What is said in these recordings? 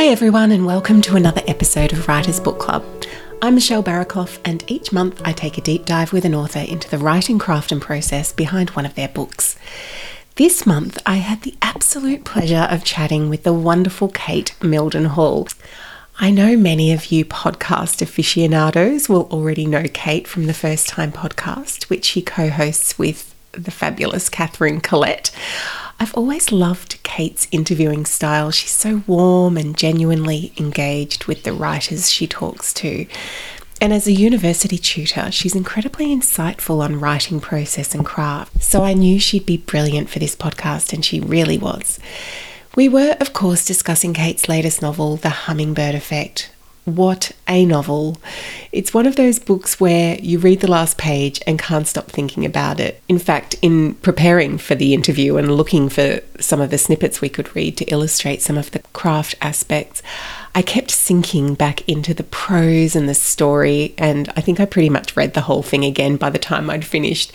Hi, everyone, and welcome to another episode of Writers Book Club. I'm Michelle Barraclough, and each month I take a deep dive with an author into the writing craft and process behind one of their books. This month I had the absolute pleasure of chatting with the wonderful Kate Mildenhall. I know many of you podcast aficionados will already know Kate from the First Time podcast, which she co hosts with the fabulous Katherine Collette. I've always loved Kate's interviewing style. She's so warm and genuinely engaged with the writers she talks to. And as a university tutor, she's incredibly insightful on writing process and craft. So I knew she'd be brilliant for this podcast, and she really was. We were, of course, discussing Kate's latest novel, The Hummingbird Effect, what a novel. It's one of those books where you read the last page and can't stop thinking about it. In fact, in preparing for the interview and looking for some of the snippets we could read to illustrate some of the craft aspects, I kept sinking back into the prose and the story, and I think I pretty much read the whole thing again by the time I'd finished.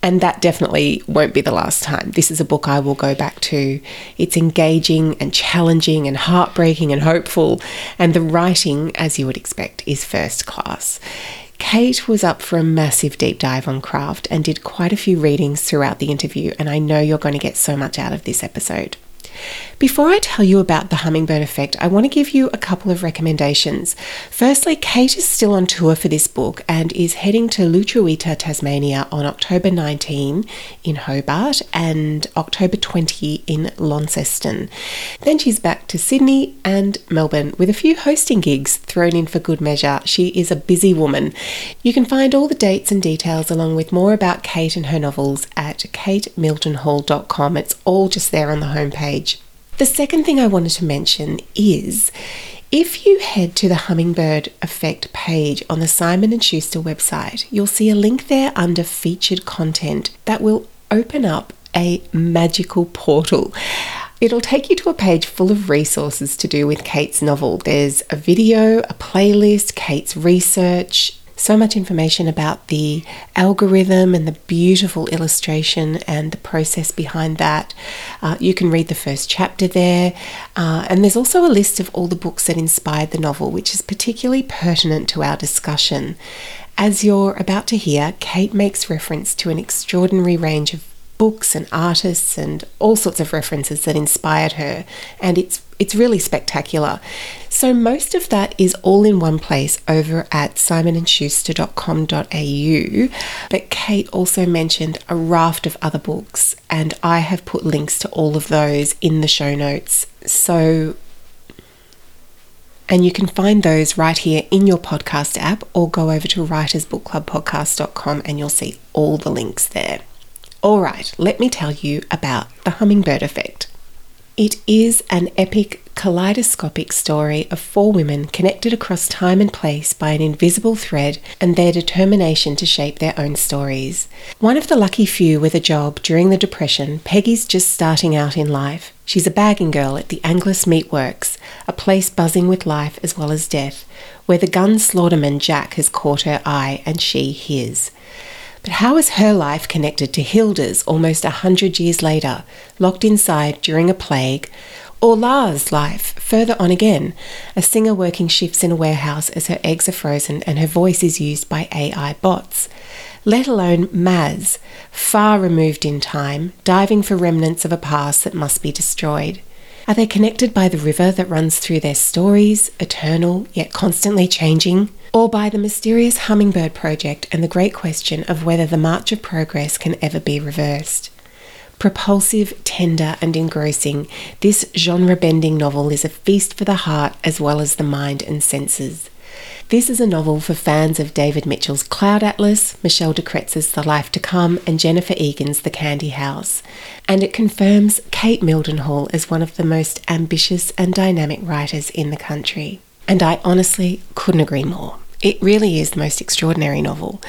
And that definitely won't be the last time. This is a book I will go back to. It's engaging and challenging and heartbreaking and hopeful. And the writing, as you would expect, is first class. Kate was up for a massive deep dive on craft and did quite a few readings throughout the interview, and I know you're going to get so much out of this episode. Before I tell you about the hummingbird effect, I want to give you a couple of recommendations. Firstly, Kate is still on tour for this book and is heading to Lutruwita, Tasmania on October 19 in Hobart and October 20 in Launceston. Then she's back to Sydney and Melbourne with a few hosting gigs thrown in for good measure. She is a busy woman. You can find all the dates and details along with more about Kate and her novels at katemildenhall.com. It's all just there on the homepage. The second thing I wanted to mention is if you head to the Hummingbird Effect page on the Simon & Schuster website, you'll see a link there under featured content that will open up a magical portal. It'll take you to a page full of resources to do with Kate's novel. There's a video, a playlist, Kate's research, so much information about the algorithm and the beautiful illustration and the process behind that. Uh, you can read the first chapter there, uh, and there's also a list of all the books that inspired the novel, which is particularly pertinent to our discussion. As you're about to hear, Kate makes reference to an extraordinary range of books and artists and all sorts of references that inspired her, and it's it's really spectacular. So most of that is all in one place over at simonandschuster.com.au. But Kate also mentioned a raft of other books, and I have put links to all of those in the show notes. So and you can find those right here in your podcast app or go over to writersbookclubpodcast.com and you'll see all the links there. All right, let me tell you about the hummingbird effect. It is an epic, kaleidoscopic story of four women connected across time and place by an invisible thread and their determination to shape their own stories. One of the lucky few with a job during the Depression, Peggy's just starting out in life. She's a bagging girl at the Angliss Meatworks, a place buzzing with life as well as death, where the gun slaughterman Jack has caught her eye and she his. But how is her life connected to Hilda's almost a hundred years later, locked inside during a plague? Or Lara's life, further on again, a singer working shifts in a warehouse as her eggs are frozen and her voice is used by AI bots? Let alone Maz, far removed in time, diving for remnants of a past that must be destroyed. Are they connected by the river that runs through their stories, eternal yet constantly changing? Or by the mysterious Hummingbird Project and the great question of whether the march of progress can ever be reversed? Propulsive, tender, and engrossing, this genre bending novel is a feast for the heart as well as the mind and senses. This is a novel for fans of David Mitchell's Cloud Atlas, Michelle de Kretser's The Life to Come, and Jennifer Egan's The Candy House. And it confirms Kate Mildenhall as one of the most ambitious and dynamic writers in the country. And I honestly couldn't agree more. It really is the most extraordinary novel.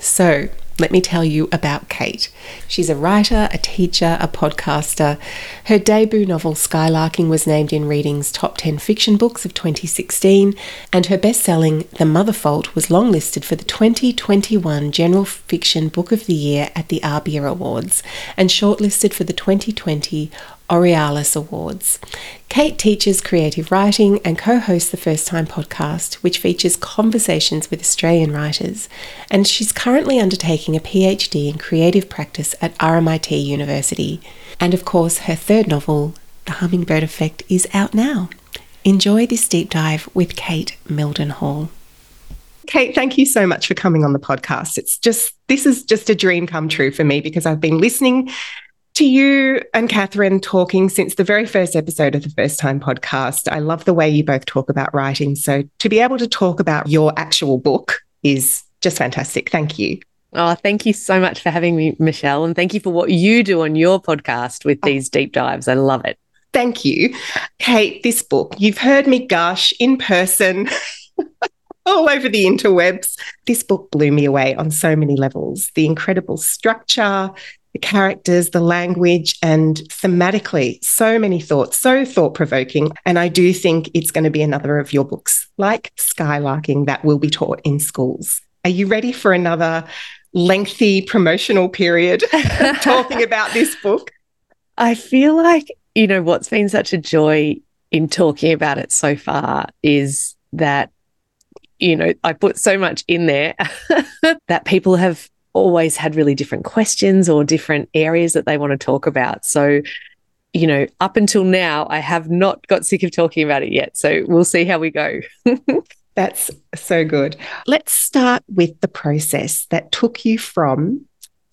So, let me tell you about Kate. She's a writer, a teacher, a podcaster. Her debut novel, Skylarking, was named in Readings Top 10 Fiction Books of 2016, and her best selling, The Mother Fault, was longlisted for the 2021 General Fiction Book of the Year at the ABIA Awards and shortlisted for the 2020 Aurealis Awards. Kate teaches creative writing and co hosts the First Time podcast, which features conversations with Australian writers, and she's currently undertaking a PhD in creative practice at RMIT University. And of course, her third novel, The Hummingbird Effect, is out now. Enjoy this deep dive with Kate Mildenhall. Kate, thank you so much for coming on the podcast. It's just, this is just a dream come true for me because I've been listening to you and Katherine talking since the very first episode of the First Time podcast. I love the way you both talk about writing. So to be able to talk about your actual book is just fantastic. Thank you. Oh, thank you so much for having me, Michelle. And thank you for what you do on your podcast with oh. these deep dives. I love it. Thank you. Kate, this book, you've heard me gush in person. all over the interwebs. This book blew me away on so many levels. The incredible structure, the characters, the language, and thematically, so many thoughts, so thought provoking. And I do think it's going to be another of your books, like Skylarking, that will be taught in schools. Are you ready for another lengthy promotional period talking about this book? I feel like, you know, what's been such a joy in talking about it so far is that you know, I put so much in there that people have always had really different questions or different areas that they want to talk about. So, you know, up until now, I have not got sick of talking about it yet. So we'll see how we go. That's so good. Let's start with the process that took you from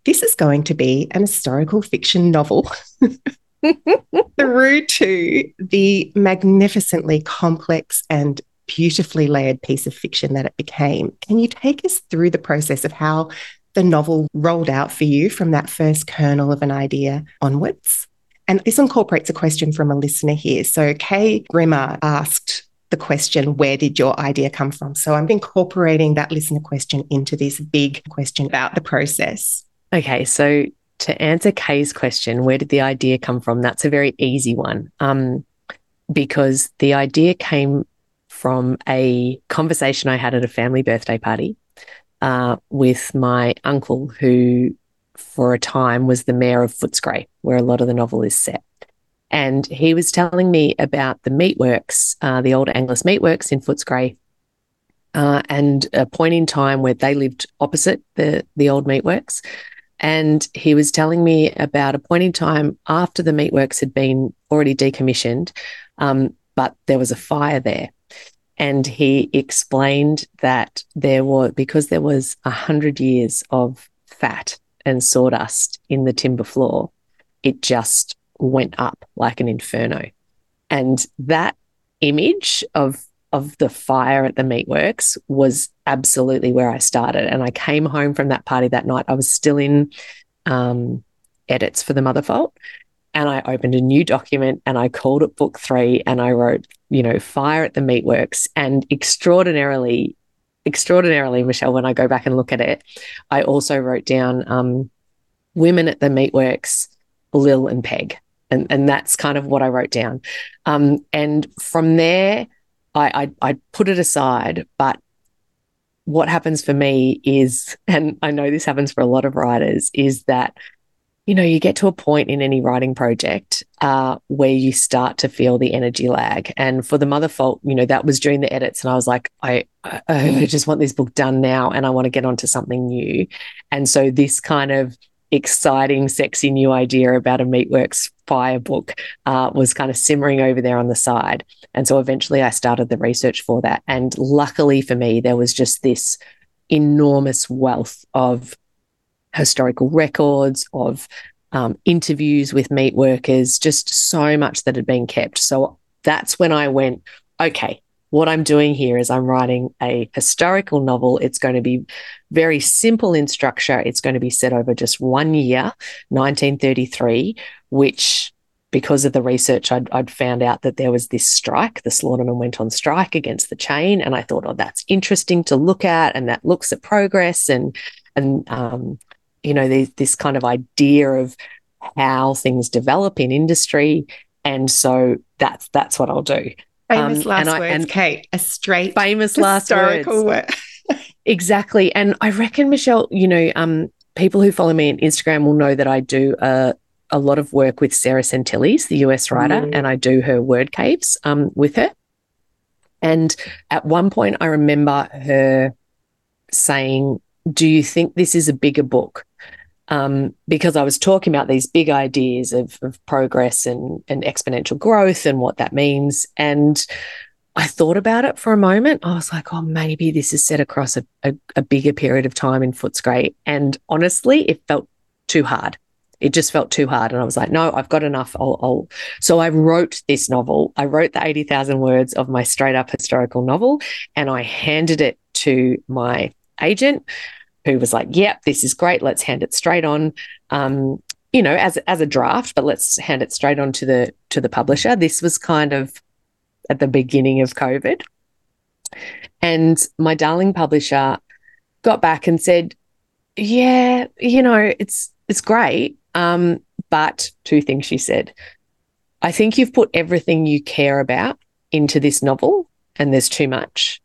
this is going to be an historical fiction novel through to the magnificently complex and beautifully layered piece of fiction that it became. Can you take us through the process of how the novel rolled out for you from that first kernel of an idea onwards? And this incorporates a question from a listener here. So, Kay Grimmer asked the question, Where did your idea come from? So, I'm incorporating that listener question into this big question about the process. Okay. So, to answer Kay's question, where did the idea come from? That's a very easy one. Um, because the idea came from a conversation I had at a family birthday party uh, with my uncle, who for a time was the mayor of Footscray, where a lot of the novel is set. And he was telling me about the meatworks, uh, the old Angliss meatworks in Footscray, uh, and a point in time where they lived opposite the, the old meatworks. And he was telling me about a point in time after the meatworks had been already decommissioned, um, but there was a fire there. And he explained that there were, because there was a hundred years of fat and sawdust in the timber floor, it just went up like an inferno. And that image of of the fire at the meatworks was absolutely where I started. And I came home from that party that night. I was still in um, edits for the Mother Fault and I opened a new document and I called it book three and I wrote, you know, fire at the meatworks. And extraordinarily, extraordinarily, Michelle, when I go back and look at it, I also wrote down um, women at the meatworks, Lil and Peg. And, and that's kind of what I wrote down. Um, and from there, I, I, I put it aside. But what happens for me is, and I know this happens for a lot of writers, is that you know, you get to a point in any writing project uh, where you start to feel the energy lag. And for the Mother Fault, you know, that was during the edits, and I was like, I, I, I just want this book done now, and I want to get onto something new. And so this kind of exciting, sexy new idea about a Meatworks fire book uh, was kind of simmering over there on the side. And so eventually I started the research for that. And luckily for me, there was just this enormous wealth of historical records, of um, interviews with meat workers, just so much that had been kept. So that's when I went, okay, what I'm doing here is I'm writing a historical novel. It's going to be very simple in structure. It's going to be set over just one year, 1933, which because of the research, I'd, I'd, found out that there was this strike. The Slaughtermen went on strike against the chain, and I thought, oh, that's interesting to look at, and that looks at progress and and um, you know, this kind of idea of how things develop in industry. And so that's that's what I'll do. Famous um, last and words, and Kate. A straight famous last words. Word. exactly. And I reckon, Michelle, you know, um, people who follow me on Instagram will know that I do a a lot of work with Sarah Sentilles, the US writer, mm. and I do her word caves um, with her. And at one point, I remember her saying, Do you think this is a bigger book? Um, because I was talking about these big ideas of, of progress and, and exponential growth and what that means. And I thought about it for a moment. I was like, oh, maybe this is set across a, a, a bigger period of time in Footscray. And honestly, it felt too hard. It just felt too hard. And I was like, no, I've got enough. I'll, I'll. So I wrote this novel. I wrote the 80,000 words of my straight up historical novel and I handed it to my agent who was like, yep, this is great. Let's hand it straight on. Um, you know, as as a draft, but let's hand it straight on to the to the publisher. This was kind of at the beginning of COVID. And my darling publisher got back and said, Yeah, you know, it's it's great. Um, but two things she said. I think you've put everything you care about into this novel, and there's too much.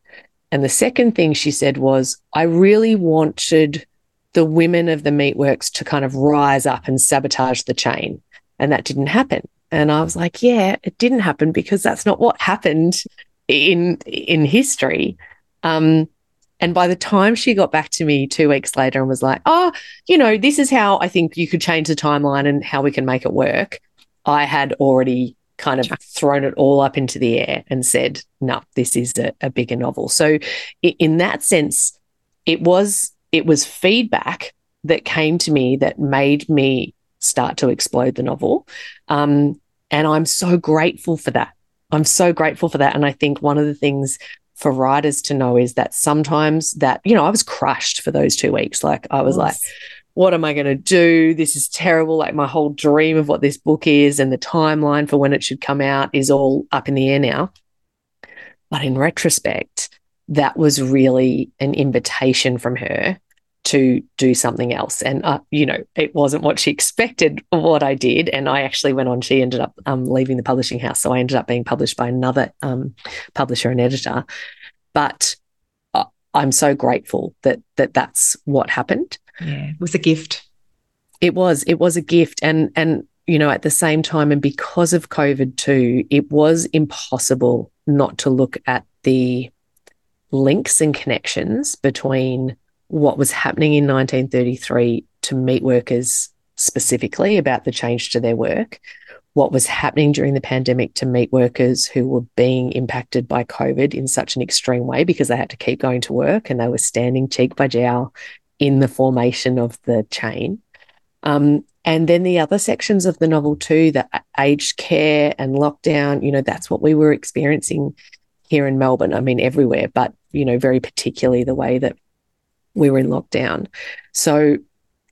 And the second thing she said was, I really wanted the women of the meatworks to kind of rise up and sabotage the chain. And that didn't happen. And I was like, yeah, it didn't happen because that's not what happened in in history. Um, and by the time she got back to me two weeks later and was like, oh, you know, this is how I think you could change the timeline and how we can make it work, I had already kind of thrown it all up into the air and said, no, this is a, a bigger novel. So in that sense, it was it was feedback that came to me that made me start to explode the novel. Um, and I'm so grateful for that. I'm so grateful for that. And I think one of the things for writers to know is that sometimes that, you know, I was crushed for those two weeks. Like I was like, what am I going to do? This is terrible. Like my whole dream of what this book is and the timeline for when it should come out is all up in the air now. But in retrospect, that was really an invitation from her to do something else. And, uh, you know, it wasn't what she expected what I did. And I actually went on, she ended up um, leaving the publishing house. So I ended up being published by another um, publisher and editor. But uh, I'm so grateful that, that that's what happened. Yeah, it was a gift. It was, it was a gift. And, and, you know, at the same time, and because of COVID too, it was impossible not to look at the links and connections between what was happening in 1933 to meat workers specifically about the change to their work, what was happening during the pandemic to meat workers who were being impacted by COVID in such an extreme way because they had to keep going to work and they were standing cheek by jowl in the formation of the chain. Um, and then the other sections of the novel, too, the aged care and lockdown, you know, that's what we were experiencing here in Melbourne. I mean, everywhere, but, you know, very particularly the way that we were in lockdown. So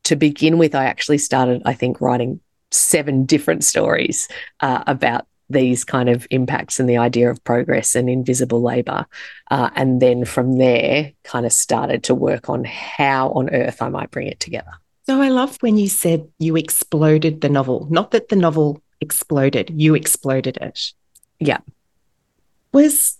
to begin with, I actually started, I think, writing seven different stories uh, about these kind of impacts and the idea of progress and invisible labor. Uh, and then from there, kind of started to work on how on earth I might bring it together. So I love when you said you exploded the novel, not that the novel exploded, you exploded it. Yeah. Was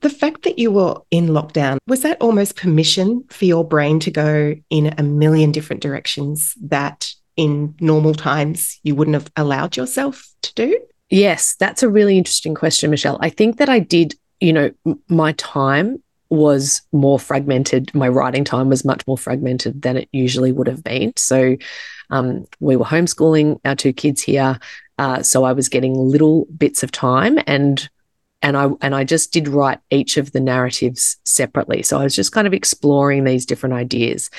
the fact that you were in lockdown, was that almost permission for your brain to go in a million different directions that in normal times you wouldn't have allowed yourself to do? Yes, that's a really interesting question, Michelle. I think that I did, you know, my time was more fragmented. My writing time was much more fragmented than it usually would have been. So um, we were homeschooling our two kids here. Uh, so I was getting little bits of time and and I and I just did write each of the narratives separately. So I was just kind of exploring these different ideas.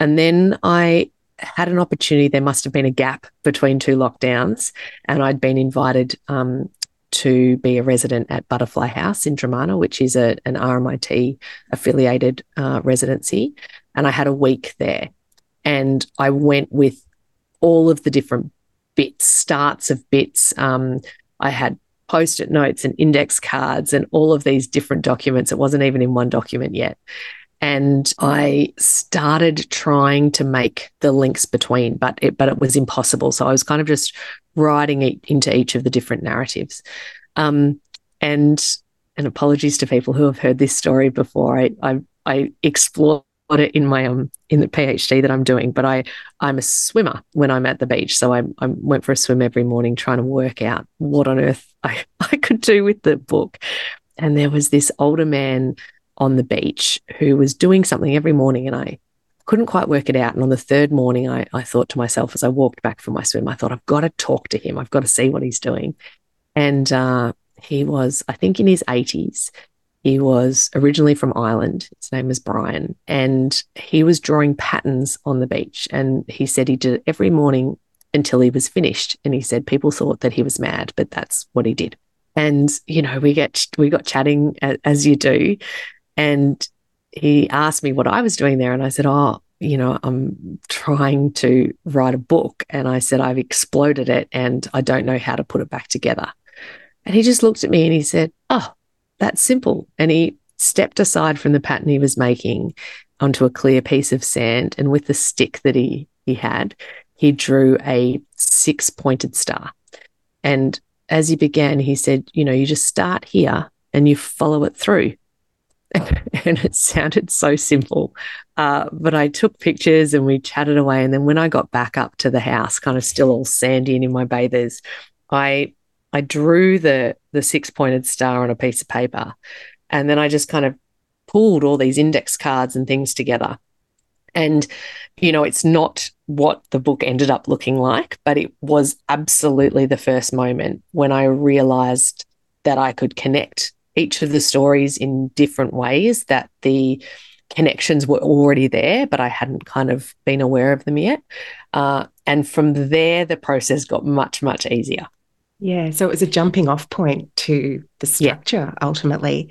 And then I had an opportunity. There must have been a gap between two lockdowns, and I'd been invited um, to be a resident at Butterfly House in Dromana, which is a, an RMIT affiliated uh, residency. And I had a week there, and I went with all of the different bits, starts of bits. Um, I had post it notes and index cards and all of these different documents. It wasn't even in one document yet. And I started trying to make the links between, but it, but it was impossible. So I was kind of just writing it into each of the different narratives. Um, and and apologies to people who have heard this story before. I I, I explore it in my um in the PhD that I'm doing, but I I'm a swimmer when I'm at the beach. So I I went for a swim every morning trying to work out what on earth I, I could do with the book. And there was this older man on the beach who was doing something every morning and I couldn't quite work it out. And on the third morning, I, I thought to myself as I walked back from my swim, I thought, I've got to talk to him. I've got to see what he's doing. And uh, he was, I think, in his 80s. He was originally from Ireland. His name was Brian. And he was drawing patterns on the beach. And he said he did it every morning until he was finished. And he said people thought that he was mad, but that's what he did. And, you know, we get, we got chatting as you do. And he asked me what I was doing there. And I said, Oh, you know, I'm trying to write a book. And I said, I've exploded it and I don't know how to put it back together. And he just looked at me and he said, Oh, that's simple. And he stepped aside from the pattern he was making onto a clear piece of sand. And with the stick that he, he had, he drew a six pointed star. And as he began, he said, You know, you just start here and you follow it through. and it sounded so simple. Uh, but I took pictures and we chatted away. And then when I got back up to the house, kind of still all sandy and in my bathers, I I drew the the six pointed star on a piece of paper, and then I just kind of pulled all these index cards and things together. And you know, it's not what the book ended up looking like, but it was absolutely the first moment when I realized that I could connect each of the stories in different ways, that the connections were already there, but I hadn't kind of been aware of them yet. Uh, and from there, the process got much, much easier. Yeah. So it was a jumping off point to the structure yeah. ultimately,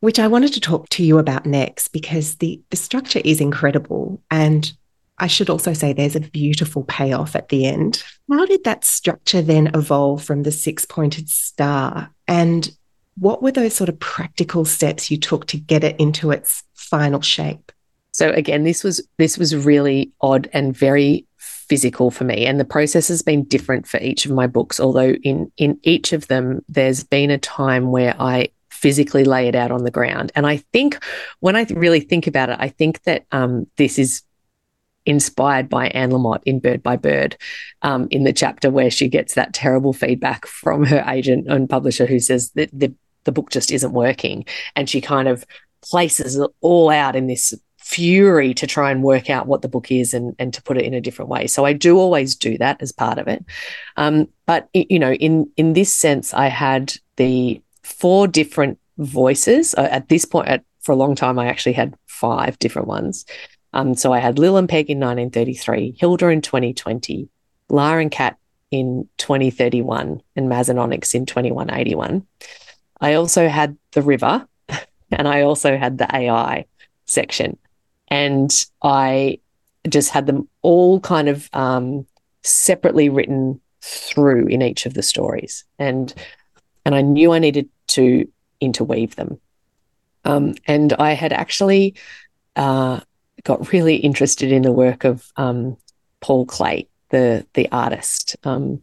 which I wanted to talk to you about next because the, the structure is incredible. And I should also say there's a beautiful payoff at the end. How did that structure then evolve from the six pointed star? And what were those sort of practical steps you took to get it into its final shape? So again, this was this was really odd and very physical for me and the process has been different for each of my books although in in each of them there's been a time where I physically lay it out on the ground and I think when I really think about it I think that um, this is inspired by Anne Lamott in Bird by Bird, um, in the chapter where she gets that terrible feedback from her agent and publisher who says that the, the book just isn't working. And she kind of places it all out in this fury to try and work out what the book is and, and to put it in a different way. So I do always do that as part of it. Um, but, you know, in, in this sense, I had the four different voices. Uh, at this point, at, for a long time, I actually had five different ones. Um, so I had Lil and Peg in 1933, Hilda in 2020, Lara and Cat in 2031, and Maz and Onyx in 2181. I also had the river and I also had the AI section. And I just had them all kind of um, separately written through in each of the stories. And and I knew I needed to interweave them. Um, and I had actually uh, got really interested in the work of um, Paul Klee, the the artist, um,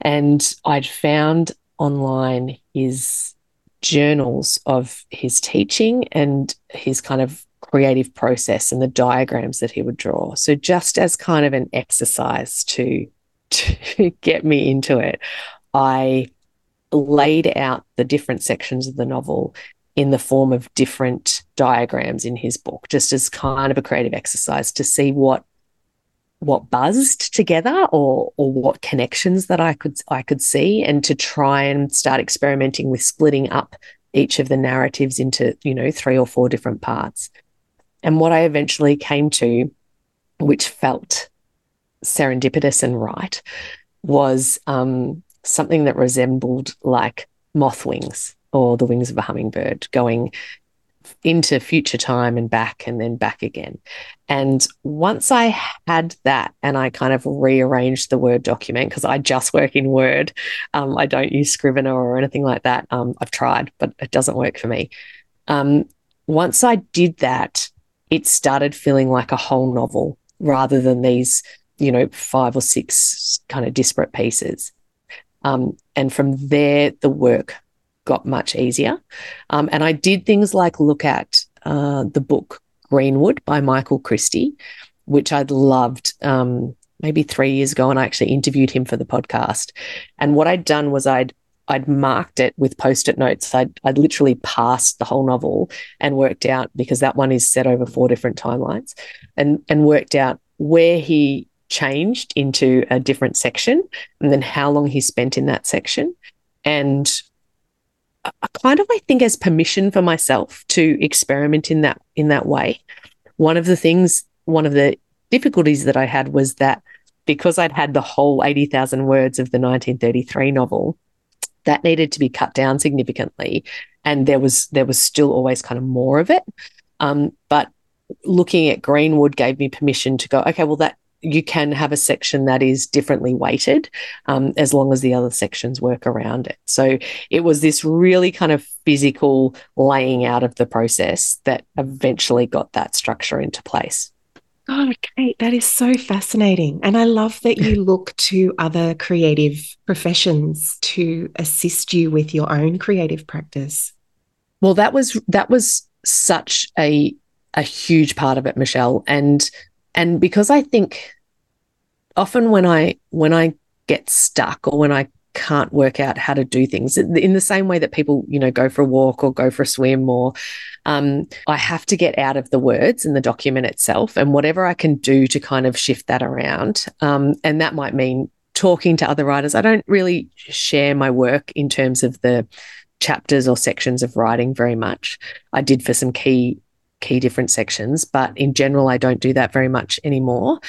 and I'd found online his journals of his teaching and his kind of creative process and the diagrams that he would draw. So just as kind of an exercise to to get me into it, I laid out the different sections of the novel in the form of different diagrams in his book, just as kind of a creative exercise to see what what buzzed together or or what connections that I could I could see and to try and start experimenting with splitting up each of the narratives into, you know, three or four different parts. And what I eventually came to, which felt serendipitous and right, was um, something that resembled like moth wings or the wings of a hummingbird going into future time and back and then back again. And once I had that and I kind of rearranged the Word document, because I just work in Word, um, I don't use Scrivener or anything like that. Um, I've tried, but it doesn't work for me. Um, once I did that, it started feeling like a whole novel rather than these, you know, five or six kind of disparate pieces. Um, and from there, the work got much easier. Um, and I did things like look at uh, the book Greenwood by Michael Christie, which I'd loved um, maybe three years ago, and I actually interviewed him for the podcast. And what I'd done was I'd I'd marked it with post-it notes. I'd, I'd literally passed the whole novel and worked out because that one is set over four different timelines, and and worked out where he changed into a different section, and then how long he spent in that section, and I kind of I think as permission for myself to experiment in that in that way. One of the things, one of the difficulties that I had was that because I'd had the whole 80,000 words of the 1933 novel, that needed to be cut down significantly. And there was there was still always kind of more of it. Um, but looking at Greenwood gave me permission to go, okay, well, that you can have a section that is differently weighted um, as long as the other sections work around it. So it was this really kind of physical laying out of the process that eventually got that structure into place. Oh, Kate, that is so fascinating. And I love that you look to other creative professions to assist you with your own creative practice. Well, that was that was such a a huge part of it, Michelle. And and because I think often when I when I get stuck or when I can't work out how to do things in the same way that people you know go for a walk or go for a swim or um, i have to get out of the words in the document itself and whatever i can do to kind of shift that around. Um, and that might mean talking to other writers. I don't really share my work in terms of the chapters or sections of writing very much. I did for some key key different sections. But in general, I don't do that very much anymore.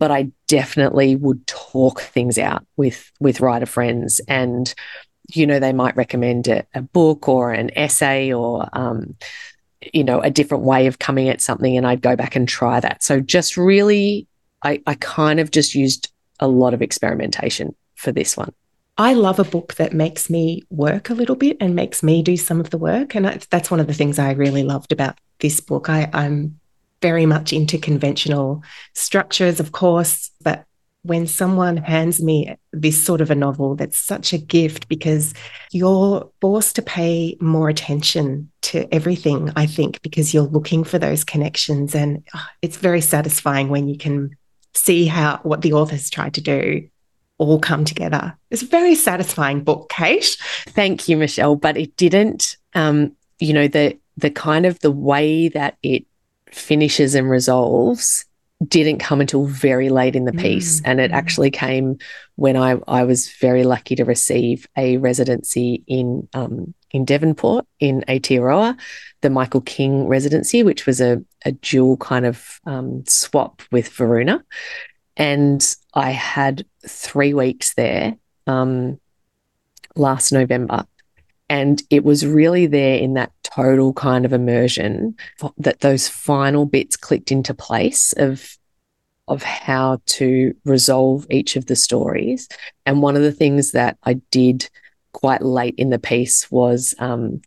But I definitely would talk things out with with writer friends and you know they might recommend a, a book or an essay or um, you know a different way of coming at something and i'd go back and try that so just really i, I kind of just used a lot of experimentation for this one I love a book that makes me work a little bit and makes me do some of the work. And that's one of the things I really loved about this book. I, I'm very much into conventional structures, of course, but when someone hands me this sort of a novel that's such a gift because you're forced to pay more attention to everything, I think, because you're looking for those connections. And oh, it's very satisfying when you can see how what the author's tried to do all come together. It's a very satisfying book, Kate. Thank you, Michelle. But it didn't, um, you know, the the kind of the way that it finishes and resolves didn't come until very late in the piece. Mm. And it actually came when I, I was very lucky to receive a residency in um, in Devonport in Aotearoa, the Michael King residency, which was a, a dual kind of um, swap with Varuna. And I had three weeks there um, last November. And it was really there in that total kind of immersion that those final bits clicked into place of of how to resolve each of the stories. And one of the things that I did quite late in the piece was um,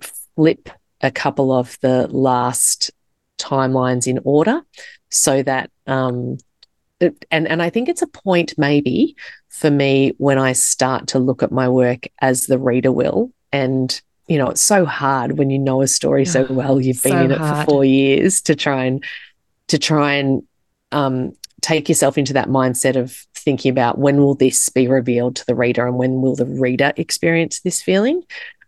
flip a couple of the last timelines in order so that um, and and I think it's a point maybe for me when I start to look at my work as the reader will. And you know it's so hard when you know a story so well. You've been so in it hard. for 4 years to try and to try and um, take yourself into that mindset of thinking about when will this be revealed to the reader and when will the reader experience this feeling.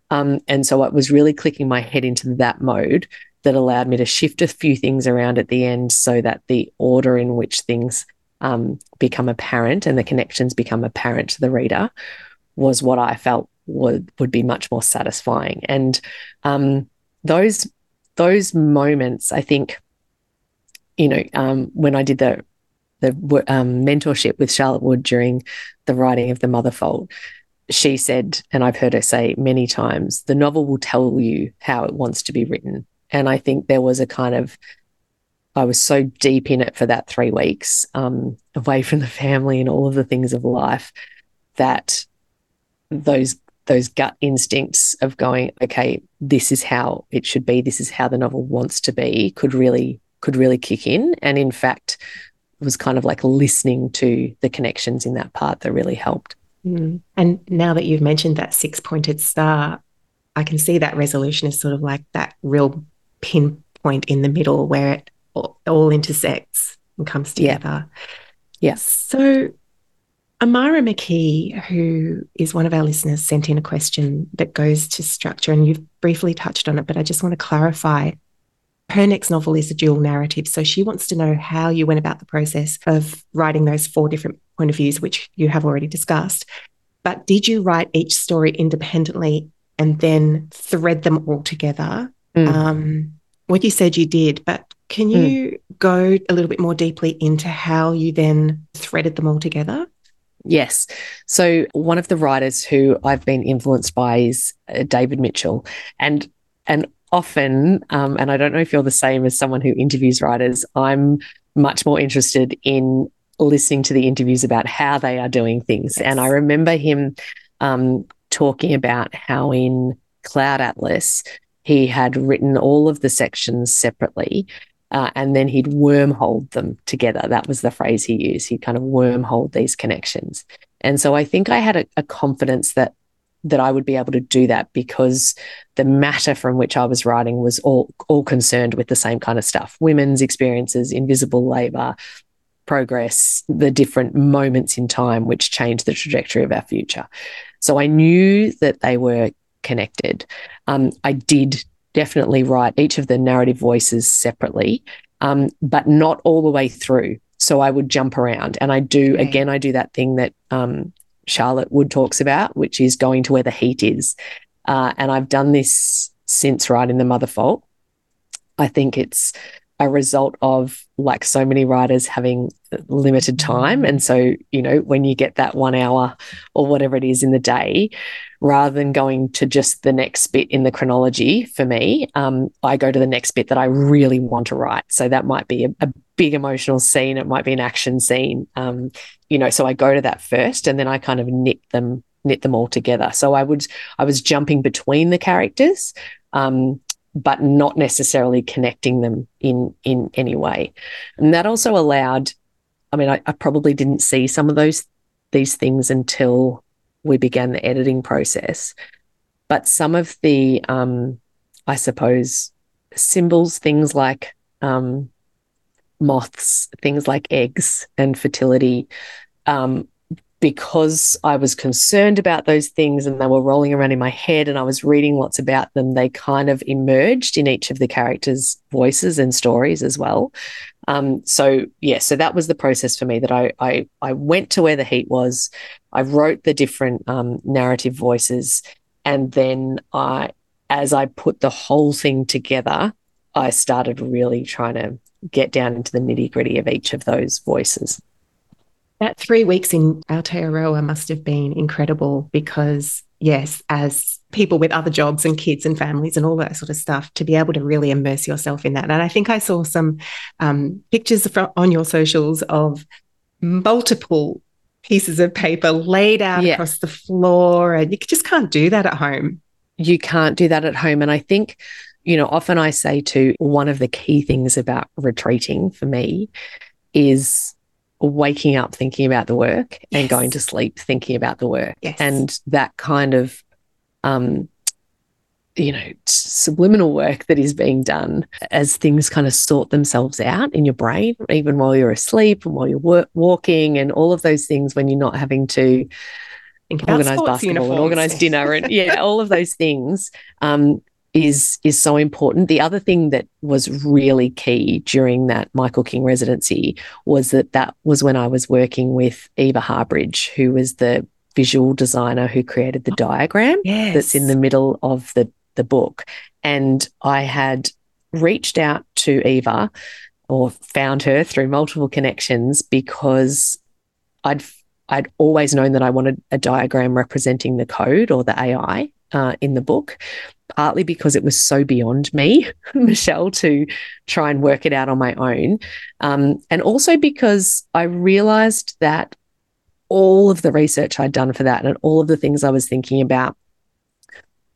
Um, and so it was really clicking my head into that mode that allowed me to shift a few things around at the end so that the order in which things um, become apparent and the connections become apparent to the reader was what I felt would would be much more satisfying. And um, those those moments, I think, you know, um, when I did the the um, mentorship with Charlotte Wood during the writing of the Mother Fault, she said, and I've heard her say many times, the novel will tell you how it wants to be written. And I think there was a kind of I was so deep in it for that three weeks, um, away from the family and all of the things of life, that those those gut instincts of going, okay, this is how it should be, this is how the novel wants to be, could really could really kick in. And in fact, was kind of like listening to the connections in that part that really helped. Mm. And now that you've mentioned that six pointed star, I can see that resolution is sort of like that real pinpoint in the middle where it all, all intersects and comes together. Yeah. So Amara McKee, who is one of our listeners, sent in a question that goes to structure, and you've briefly touched on it, but I just want to clarify. Her next novel is a dual narrative. So she wants to know how you went about the process of writing those four different point of views, which you have already discussed. But did you write each story independently and then thread them all together? Mm. Um, what you said you did, but can you mm. go a little bit more deeply into how you then threaded them all together? Yes. So one of the writers who I've been influenced by is uh, David Mitchell, and and often, um, and I don't know if you're the same as someone who interviews writers. I'm much more interested in listening to the interviews about how they are doing things. And I remember him um, talking about how in Cloud Atlas he had written all of the sections separately uh, and then he'd wormhole them together. That was the phrase he used. He'd kind of wormhole these connections. And so I think I had a, a confidence that that I would be able to do that because the matter from which I was writing was all all concerned with the same kind of stuff: women's experiences, invisible labor, progress, the different moments in time which change the trajectory of our future. So I knew that they were connected. Um, I did definitely write each of the narrative voices separately, um, but not all the way through. So I would jump around. And I do, okay. again, I do that thing that um, Charlotte Wood talks about, which is going to where the heat is. Uh, and I've done this since writing The Mother Fault. I think it's a result of like so many writers having limited time. And so you know when you get that 1 hour or whatever it is in the day rather than going to just the next bit in the chronology for me um, i go to the next bit that i really want to write. So that might be a, a big emotional scene it might be an action scene um, you know so i go to that first and then i kind of knit them knit them all together. So i would i was jumping between the characters um, but not necessarily connecting them in in any way. And that also allowed, I mean, I, I probably didn't see some of those these things until we began the editing process. But some of the, um, I suppose, symbols, things like um, moths, things like eggs and fertility, um, because I was concerned about those things and they were rolling around in my head and I was reading lots about them, they kind of emerged in each of the characters' voices and stories as well. Um, so yeah, so that was the process for me that I I, I went to where the heat was. I wrote the different um, narrative voices, and then I, as I put the whole thing together, I started really trying to get down into the nitty gritty of each of those voices. That three weeks in Aotearoa must have been incredible because, yes, as people with other jobs and kids and families and all that sort of stuff, to be able to really immerse yourself in that. And I think I saw some um, pictures from, on your socials of multiple pieces of paper laid out yeah. across the floor, and you just can't do that at home. You can't do that at home. And I think, you know, often I say to one of the key things about retreating for me is waking up thinking about the work yes. and going to sleep thinking about the work. Yes. And that kind of, um, you know, subliminal work that is being done as things kind of sort themselves out in your brain, even while you're asleep and while you're work- walking and all of those things when you're not having to organize basketball uniforms. and organize dinner and yeah, all of those things. Um, is is so important. The other thing that was really key during that Michael King residency was that that was when I was working with Eva Harbridge, who was the visual designer who created the diagram yes. that's in the middle of the the book. And I had reached out to Eva or found her through multiple connections because I'd I'd always known that I wanted a diagram representing the code or the AI uh, in the book, partly because it was so beyond me, Michelle, to try and work it out on my own. Um, and also because I realized that all of the research I'd done for that and all of the things I was thinking about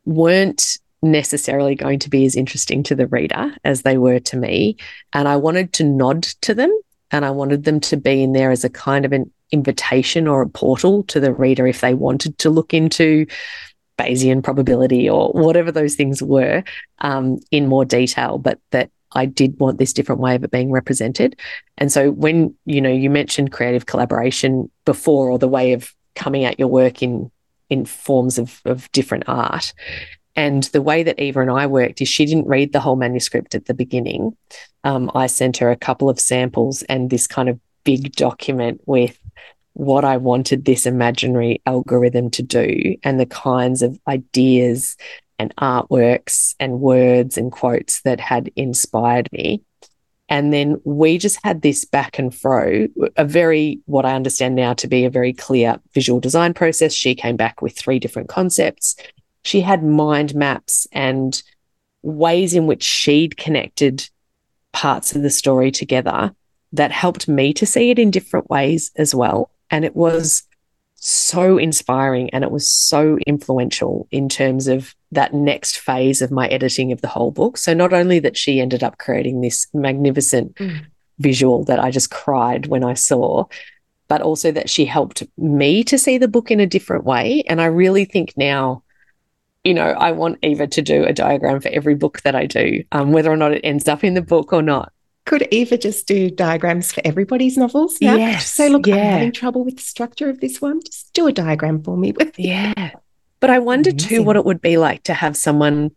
weren't necessarily going to be as interesting to the reader as they were to me. And I wanted to nod to them and I wanted them to be in there as a kind of an invitation or a portal to the reader if they wanted to look into Bayesian probability or whatever those things were um, in more detail, but that I did want this different way of it being represented. And so when, you know, you mentioned creative collaboration before or the way of coming at your work in in forms of, of different art. And the way that Eva and I worked is she didn't read the whole manuscript at the beginning. Um, I sent her a couple of samples and this kind of big document with what I wanted this imaginary algorithm to do and the kinds of ideas and artworks and words and quotes that had inspired me. And then we just had this back and fro, a very, what I understand now to be a very clear visual design process. She came back with three different concepts she had mind maps and ways in which she'd connected parts of the story together that helped me to see it in different ways as well. And it was so inspiring and it was so influential in terms of that next phase of my editing of the whole book. So, not only that she ended up creating this magnificent mm. visual that I just cried when I saw, but also that she helped me to see the book in a different way. And I really think now you know, I want Eva to do a diagram for every book that I do, um, whether or not it ends up in the book or not. Could Eva just do diagrams for everybody's novels? Now? Yes. Say, look, yeah. I'm having trouble with the structure of this one. Just do a diagram for me. with yeah. But I wonder Amazing. too what it would be like to have someone,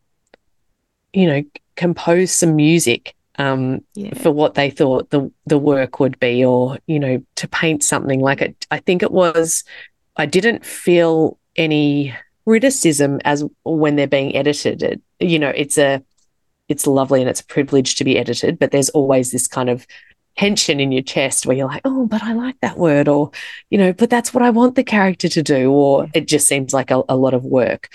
you know, compose some music um, yeah. for what they thought the the work would be, or you know, to paint something like it. I think it was. I didn't feel any criticism as when they're being edited. It, you know, it's a it's lovely and it's a privilege to be edited, but there's always this kind of tension in your chest where you're like, oh, but I like that word, or you know, but that's what I want the character to do, or it just seems like a, a lot of work.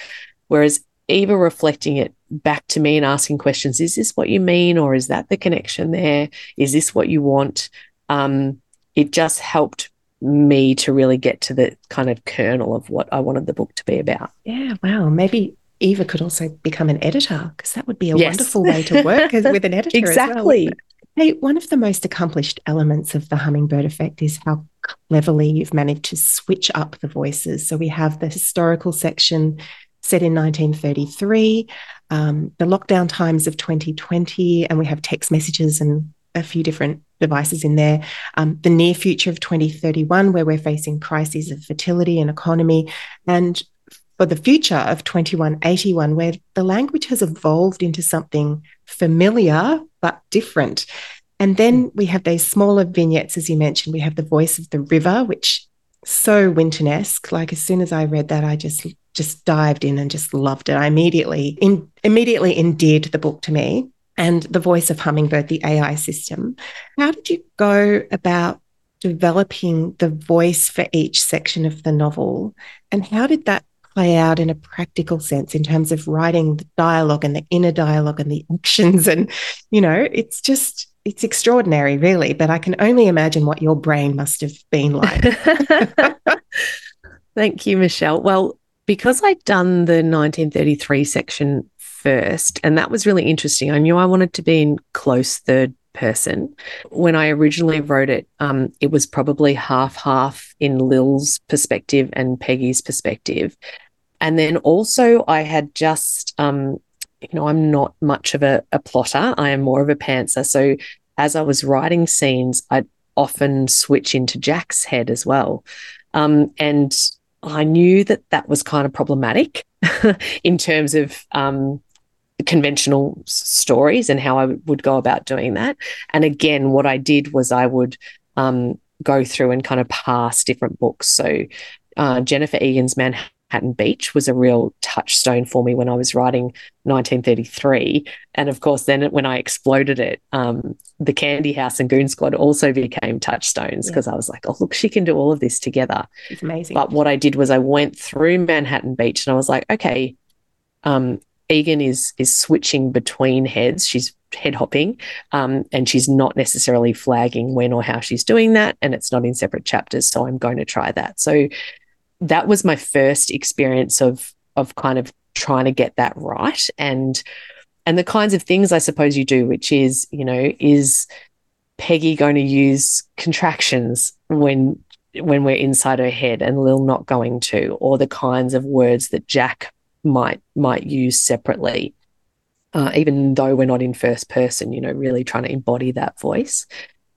Whereas Eva reflecting it back to me and asking questions, is this what you mean, or is that the connection there? Is this what you want? Um, it just helped me to really get to the kind of kernel of what I wanted the book to be about. Yeah, wow. Maybe Eva could also become an editor because that would be a yes. wonderful way to work with an editor. exactly. Well. Hey, one of the most accomplished elements of the hummingbird effect is how cleverly you've managed to switch up the voices. So we have the historical section set in 1933, um, the lockdown times of 2020, and we have text messages and a few different devices in there. Um, the near future of 2031, where we're facing crises of fertility and economy, and for the future of 2181, where the language has evolved into something familiar but different. And then mm. we have these smaller vignettes, as you mentioned. We have the voice of the river, which so Wintonesque. Like as soon as I read that, I just just dived in and just loved it. I immediately in, immediately endeared the book to me and the voice of Hummingbird, the AI system. How did you go about developing the voice for each section of the novel? And how did that play out in a practical sense in terms of writing the dialogue and the inner dialogue and the actions? And, you know, it's just, it's extraordinary, really. But I can only imagine what your brain must have been like. Thank you, Michelle. Well, because I'd done the 1933 section first. And that was really interesting. I knew I wanted to be in close third person. When I originally wrote it, um, it was probably half half in Lil's perspective and Peggy's perspective. And then also, I had just, um, you know, I'm not much of a, a plotter, I am more of a pantser. So as I was writing scenes, I'd often switch into Jack's head as well. Um, and I knew that that was kind of problematic in terms of um, conventional stories and how I would go about doing that. And again, what I did was I would um, go through and kind of pass different books. So uh, Jennifer Egan's Manhattan Beach was a real touchstone for me when I was writing 1933. And of course, then when I exploded it, um, The Candy House and Goon Squad also became touchstones because yeah. I was like, oh, look, she can do all of this together. It's amazing. But what I did was I went through Manhattan Beach and I was like, okay, um, Egan is is switching between heads. She's head hopping, um, and she's not necessarily flagging when or how she's doing that, and it's not in separate chapters. So I'm going to try that. So that was my first experience of of kind of trying to get that right, and and the kinds of things I suppose you do, which is you know is Peggy going to use contractions when when we're inside her head and Lil not going to, or the kinds of words that Jack might might use separately. uh, even though we're not in first person, you know, really trying to embody that voice.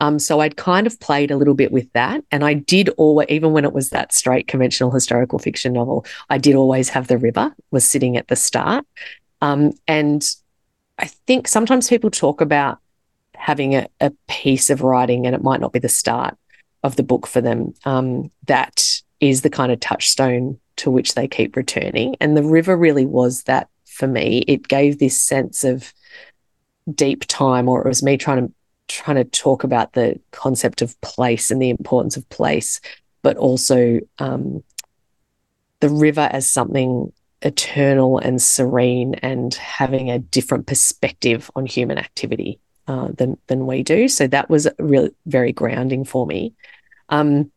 Um, so I'd kind of played a little bit with that. And I did always, even when it was that straight conventional historical fiction novel, I did always have the river was sitting at the start. Um, and I think sometimes people talk about having a, a, piece of writing and it might not be the start of the book for them. Um, that is the kind of touchstone to which they keep returning. And the river really was that for me. It gave this sense of deep time, or it was me trying to trying to talk about the concept of place and the importance of place, but also um, the river as something eternal and serene and having a different perspective on human activity uh, than than we do. So that was really very grounding for me. Um,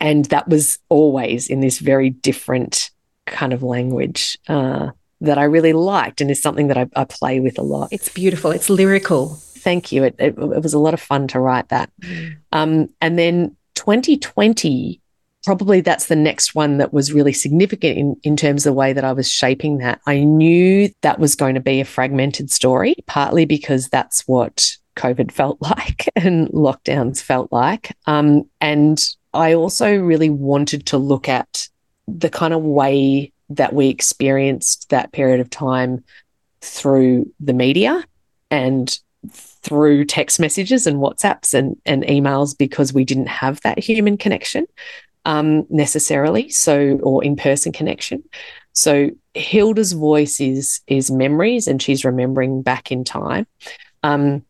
and that was always in this very different kind of language uh, that I really liked and is something that I, I, play with a lot. It's beautiful. It's lyrical. Thank you. It, it, it was a lot of fun to write that. Mm. Um, and then 2020, probably that's the next one that was really significant in, in terms of the way that I was shaping that. I knew that was going to be a fragmented story, partly because that's what COVID felt like and lockdowns felt like. Um, and I also really wanted to look at the kind of way that we experienced that period of time through the media and through text messages and WhatsApps and, and emails because we didn't have that human connection um, necessarily, so or in person connection. So Hilda's voice is is memories, and she's remembering back in time, um,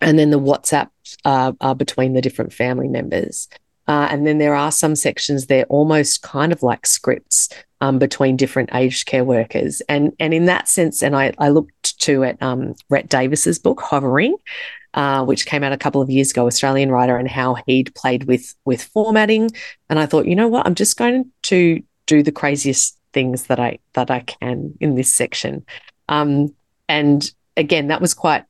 and then the WhatsApp uh, are between the different family members. Uh, and then there are some sections they're almost kind of like scripts um, between different aged care workers. And, and in that sense, and I, I looked to at um, Rhett Davis's book, Hovering, uh, which came out a couple of years ago, Australian writer, and how he'd played with with formatting. And I thought, you know what, I'm just going to do the craziest things that I that I can in this section. Um, and again, that was quite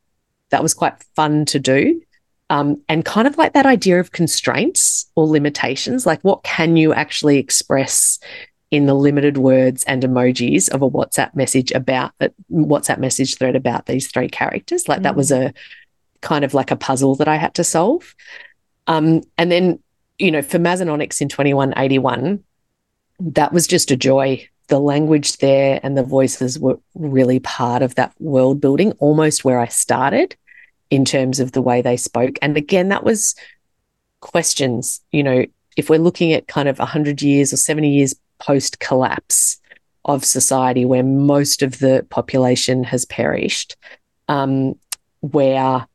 that was quite fun to do um, and kind of like that idea of constraints or limitations, like what can you actually express in the limited words and emojis of a WhatsApp message about a WhatsApp message thread about these three characters. Like mm. that was a kind of like a puzzle that I had to solve. Um, and then, you know, for Mazanonics in 2181, that was just a joy. The language there and the voices were really part of that world building, almost where I started in terms of the way they spoke. And again, that was questions, you know, if we're looking at kind of 100 years or 70 years post collapse of society where most of the population has perished, um, where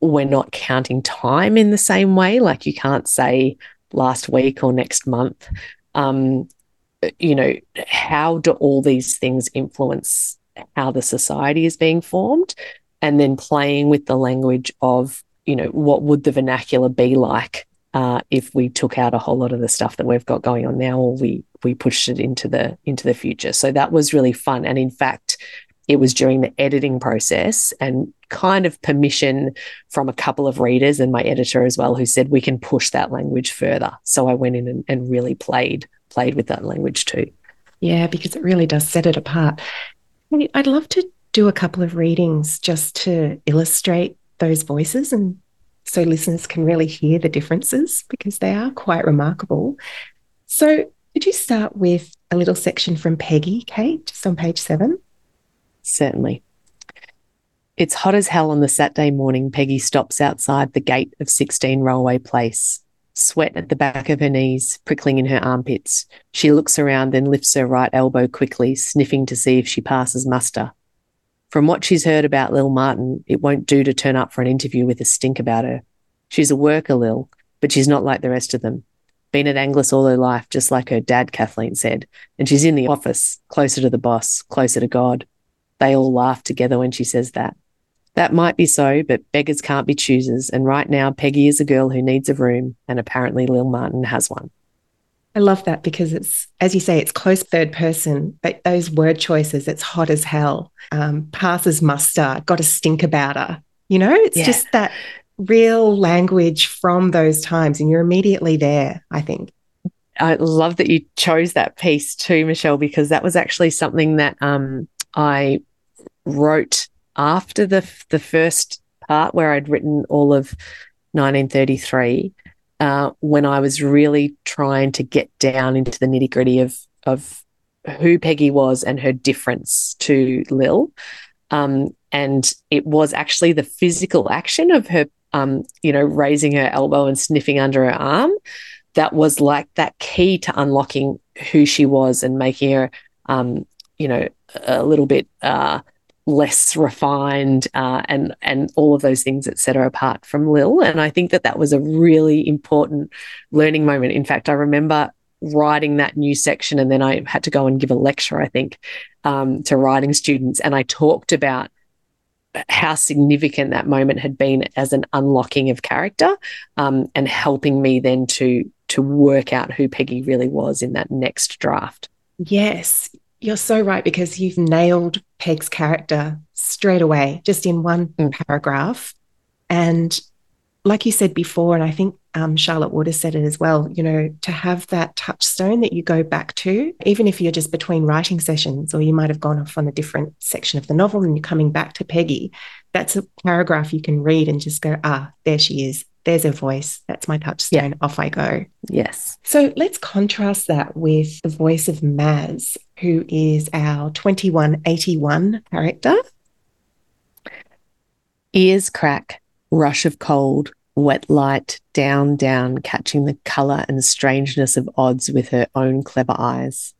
we're not counting time in the same way, like you can't say last week or next month. Um, you know, how do all these things influence how the society is being formed? and then playing with the language of, you know, what would the vernacular be like uh, if we took out a whole lot of the stuff that we've got going on now, or we we pushed it into the into the future. So that was really fun, and in fact, it was during the editing process and kind of permission from a couple of readers and my editor as well, who said we can push that language further. So I went in and, and really played played with that language too. Yeah, because it really does set it apart. I'd love to do a couple of readings just to illustrate those voices and so listeners can really hear the differences because they are quite remarkable. So, could you start with a little section from Peggy, Kate, just on page seven? Certainly. It's hot as hell on the Saturday morning. Peggy stops outside the gate of 16 Railway Place. Sweat at the back of her knees, prickling in her armpits. She looks around, then lifts her right elbow quickly, sniffing to see if she passes muster. From what she's heard about Lil Martin, it won't do to turn up for an interview with a stink about her. She's a worker, Lil, but she's not like the rest of them. Been at Angliss all her life, just like her dad, Kathleen said. And she's in the office, closer to the boss, closer to God. They all laugh together when she says that. That might be so, but beggars can't be choosers. And right now, Peggy is a girl who needs a room, and apparently Lil Martin has one. I love that because it's, as you say, it's close third person, but those word choices, it's hot as hell, um, passes muster, got a stink about her. You know, it's yeah. just that real language from those times, and you're immediately there, I think. I love that you chose that piece too, Michelle, because that was actually something that um, I wrote after the the first part where I'd written all of 1933, uh, when I was really trying to get down into the nitty gritty of of who Peggy was and her difference to Lil. Um, and it was actually the physical action of her, um, you know, raising her elbow and sniffing under her arm that was like that key to unlocking who she was and making her, um, you know, a little bit uh, less refined uh, and and all of those things that set her apart from Lil. And I think that that was a really important learning moment. In fact, I remember writing that new section and then I had to go and give a lecture, I think, um, to writing students. And I talked about how significant that moment had been as an unlocking of character um, and helping me then to to work out who Peggy really was in that next draft. Yes, you're so right because you've nailed Peg's character straight away, just in one mm. paragraph. And like you said before, and I think um, Charlotte Wood has said it as well, you know, to have that touchstone that you go back to, even if you're just between writing sessions or you might have gone off on a different section of the novel and you're coming back to Peggy, that's a paragraph you can read and just go, ah, there she is. There's her voice. That's my touchstone. Yeah. Off I go. Yes. So let's contrast that with the voice of Maz, who is our 2181 character. Ears crack, rush of cold, wet light, down, down, catching the colour and strangeness of odds with her own clever eyes.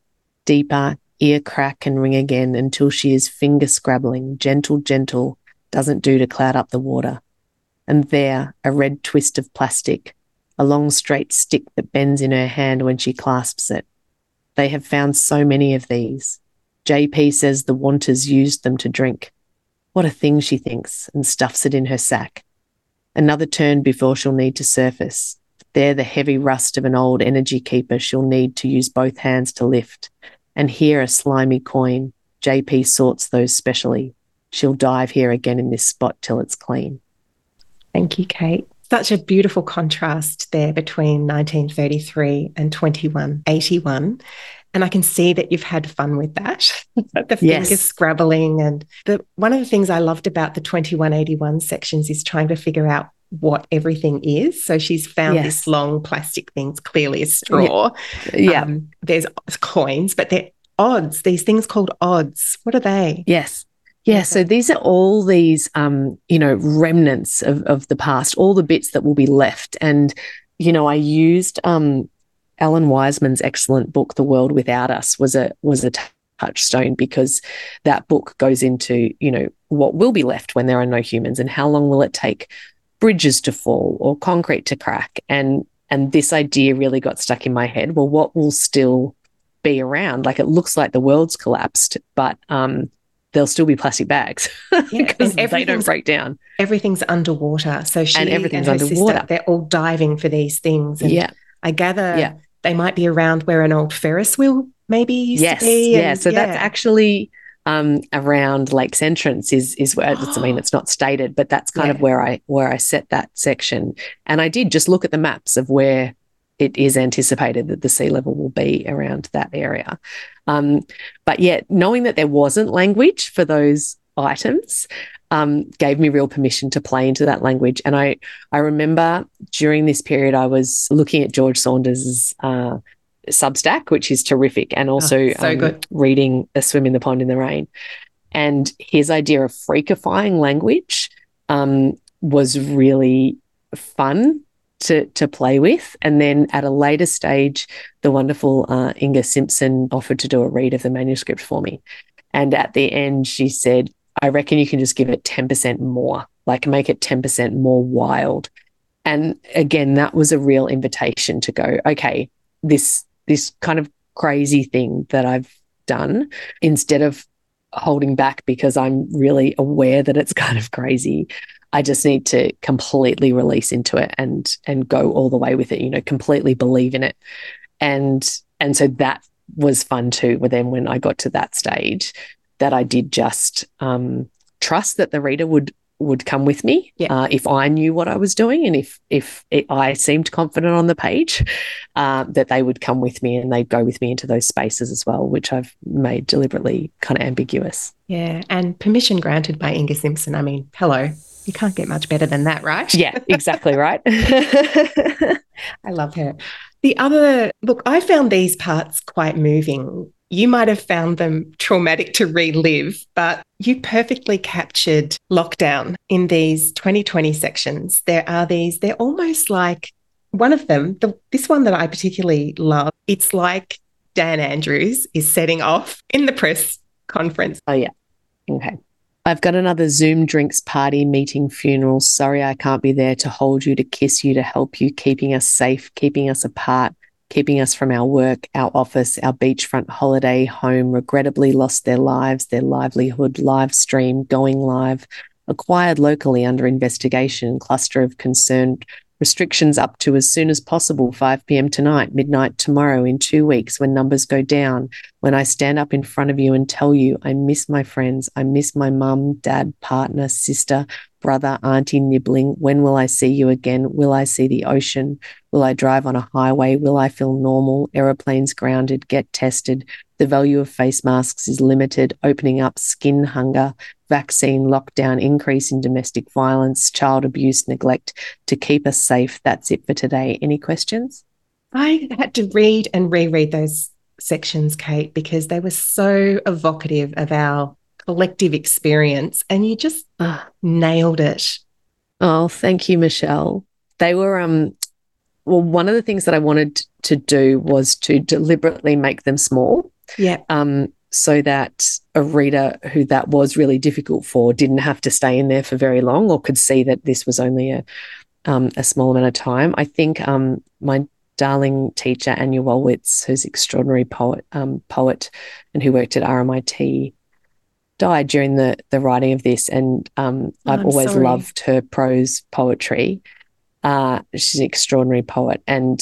Deeper, ear crack and ring again until she is finger scrabbling, gentle, gentle, doesn't do to cloud up the water. And there, a red twist of plastic, a long straight stick that bends in her hand when she clasps it. They have found so many of these. JP says the wanters used them to drink. What a thing, she thinks, and stuffs it in her sack. Another turn before she'll need to surface. There, the heavy rust of an old energy keeper she'll need to use both hands to lift. And here, a slimy coin. JP sorts those specially. She'll dive here again in this spot till it's clean. Thank you, Kate. Such a beautiful contrast there between 1933 and 2181. And I can see that you've had fun with that. the fingers yes. scrabbling. And the, one of the things I loved about the 2181 sections is trying to figure out what everything is. So she's found yes. this long plastic thing, It's clearly a straw. Yeah. yeah. Um, there's coins, but they're odds, these things called odds. What are they? Yes. Yeah, so these are all these, um, you know, remnants of, of the past, all the bits that will be left. And, you know, I used um, Alan Weisman's excellent book, The World Without Us, was a was a touchstone because that book goes into, you know, what will be left when there are no humans and how long will it take bridges to fall or concrete to crack. And and this idea really got stuck in my head. Well, what will still be around? Like it looks like the world's collapsed, but um, there'll still be plastic bags because yeah, they don't break down. Everything's underwater. So she and everything's and underwater. Sister, they're all diving for these things. And yeah. I gather yeah. they might be around where an old Ferris wheel maybe used yes, to be. yeah. So yeah. that's actually um, around Lakes Entrance is is where I mean it's not stated, but that's kind yeah. of where I where I set that section. And I did just look at the maps of where it is anticipated that the sea level will be around that area. Um, but yet, knowing that there wasn't language for those items um, gave me real permission to play into that language. And I, I remember during this period, I was looking at George Saunders' uh, Substack, which is terrific, and oh, also oh, so um, reading A Swim in the Pond in the Rain. And his idea of freakifying language um, was really fun to to play with. And then at a later stage, the wonderful uh, Inga Simpson offered to do a read of the manuscript for me. And at the end, she said, "I reckon you can just give it ten percent more, like make it ten percent more wild." And again, that was a real invitation to go, okay, this this kind of crazy thing that I've done, instead of holding back because I'm really aware that it's kind of crazy. I just need to completely release into it and and go all the way with it, you know, completely believe in it. And and so that was fun too. But then when I got to that stage, that I did just um, trust that the reader would would come with me Yeah. uh, if I knew what I was doing and if if it, I seemed confident on the page, uh, that they would come with me and they'd go with me into those spaces as well, which I've made deliberately kind of ambiguous. Yeah. And permission granted by Inga Simpson. I mean, hello. You can't get much better than that, right? Yeah, exactly right. I love her. The other look, I found these parts quite moving. You might have found them traumatic to relive, but you perfectly captured lockdown in these 2020 sections. There are these, they're almost like one of them, the, this one that I particularly love, it's like Dan Andrews is setting off in the press conference. Oh, yeah. Okay. I've got another Zoom drinks party meeting funeral. Sorry, I can't be there to hold you, to kiss you, to help you, keeping us safe, keeping us apart, keeping us from our work, our office, our beachfront holiday home. Regrettably lost their lives, their livelihood, live stream, going live, acquired locally under investigation, cluster of concerned restrictions up to as soon as possible 5 p.m. tonight, midnight tomorrow, in two weeks when numbers go down. When I stand up in front of you and tell you I miss my friends, I miss my mum, dad, partner, sister, brother, auntie nibbling. When will I see you again? Will I see the ocean? Will I drive on a highway? Will I feel normal? Aeroplanes grounded, get tested. The value of face masks is limited, opening up skin hunger, vaccine lockdown, increase in domestic violence, child abuse, neglect to keep us safe. That's it for today. Any questions? I had to read and reread those sections, Kate, because they were so evocative of our collective experience and you just Ah. nailed it. Oh, thank you, Michelle. They were um well, one of the things that I wanted to do was to deliberately make them small. Yeah. Um, so that a reader who that was really difficult for didn't have to stay in there for very long or could see that this was only a um, a small amount of time. I think um, my darling teacher, Ania Walwicz, who's extraordinary poet, um, poet and who worked at RMIT, died during the the writing of this, and um, Oh, I've I'm always sorry. loved her prose poetry. Uh, she's an extraordinary poet, and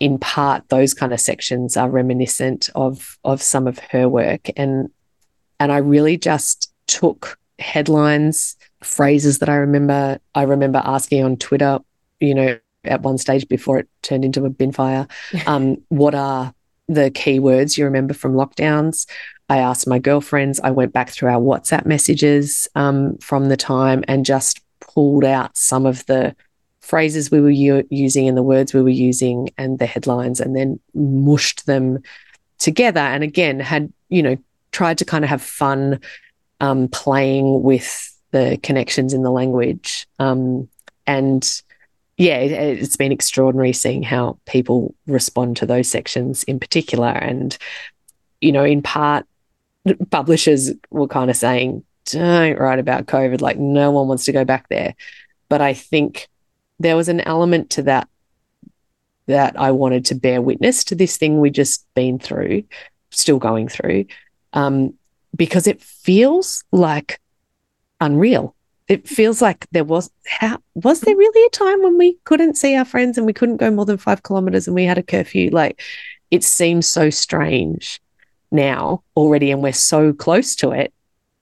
in part, those kind of sections are reminiscent of of some of her work, and and I really just took headlines, phrases that I remember. I remember asking on Twitter, you know, at one stage before it turned into a bin fire, um, what are the key words you remember from lockdowns? I asked my girlfriends. I went back through our WhatsApp messages um, from the time and just pulled out some of the phrases we were u- using and the words we were using and the headlines and then mushed them together. And again, had, you know, tried to kind of have fun um, playing with the connections in the language. Um, and yeah, it, it's been extraordinary seeing how people respond to those sections in particular. And, you know, in part, publishers were kind of saying, don't write about COVID. Like, no one wants to go back there. But I think there was an element to that that I wanted to bear witness to this thing we just been through, still going through, um, because it feels like unreal. It feels like there was how was there really a time when we couldn't see our friends and we couldn't go more than five kilometers and we had a curfew? Like it seems so strange now already, and we're so close to it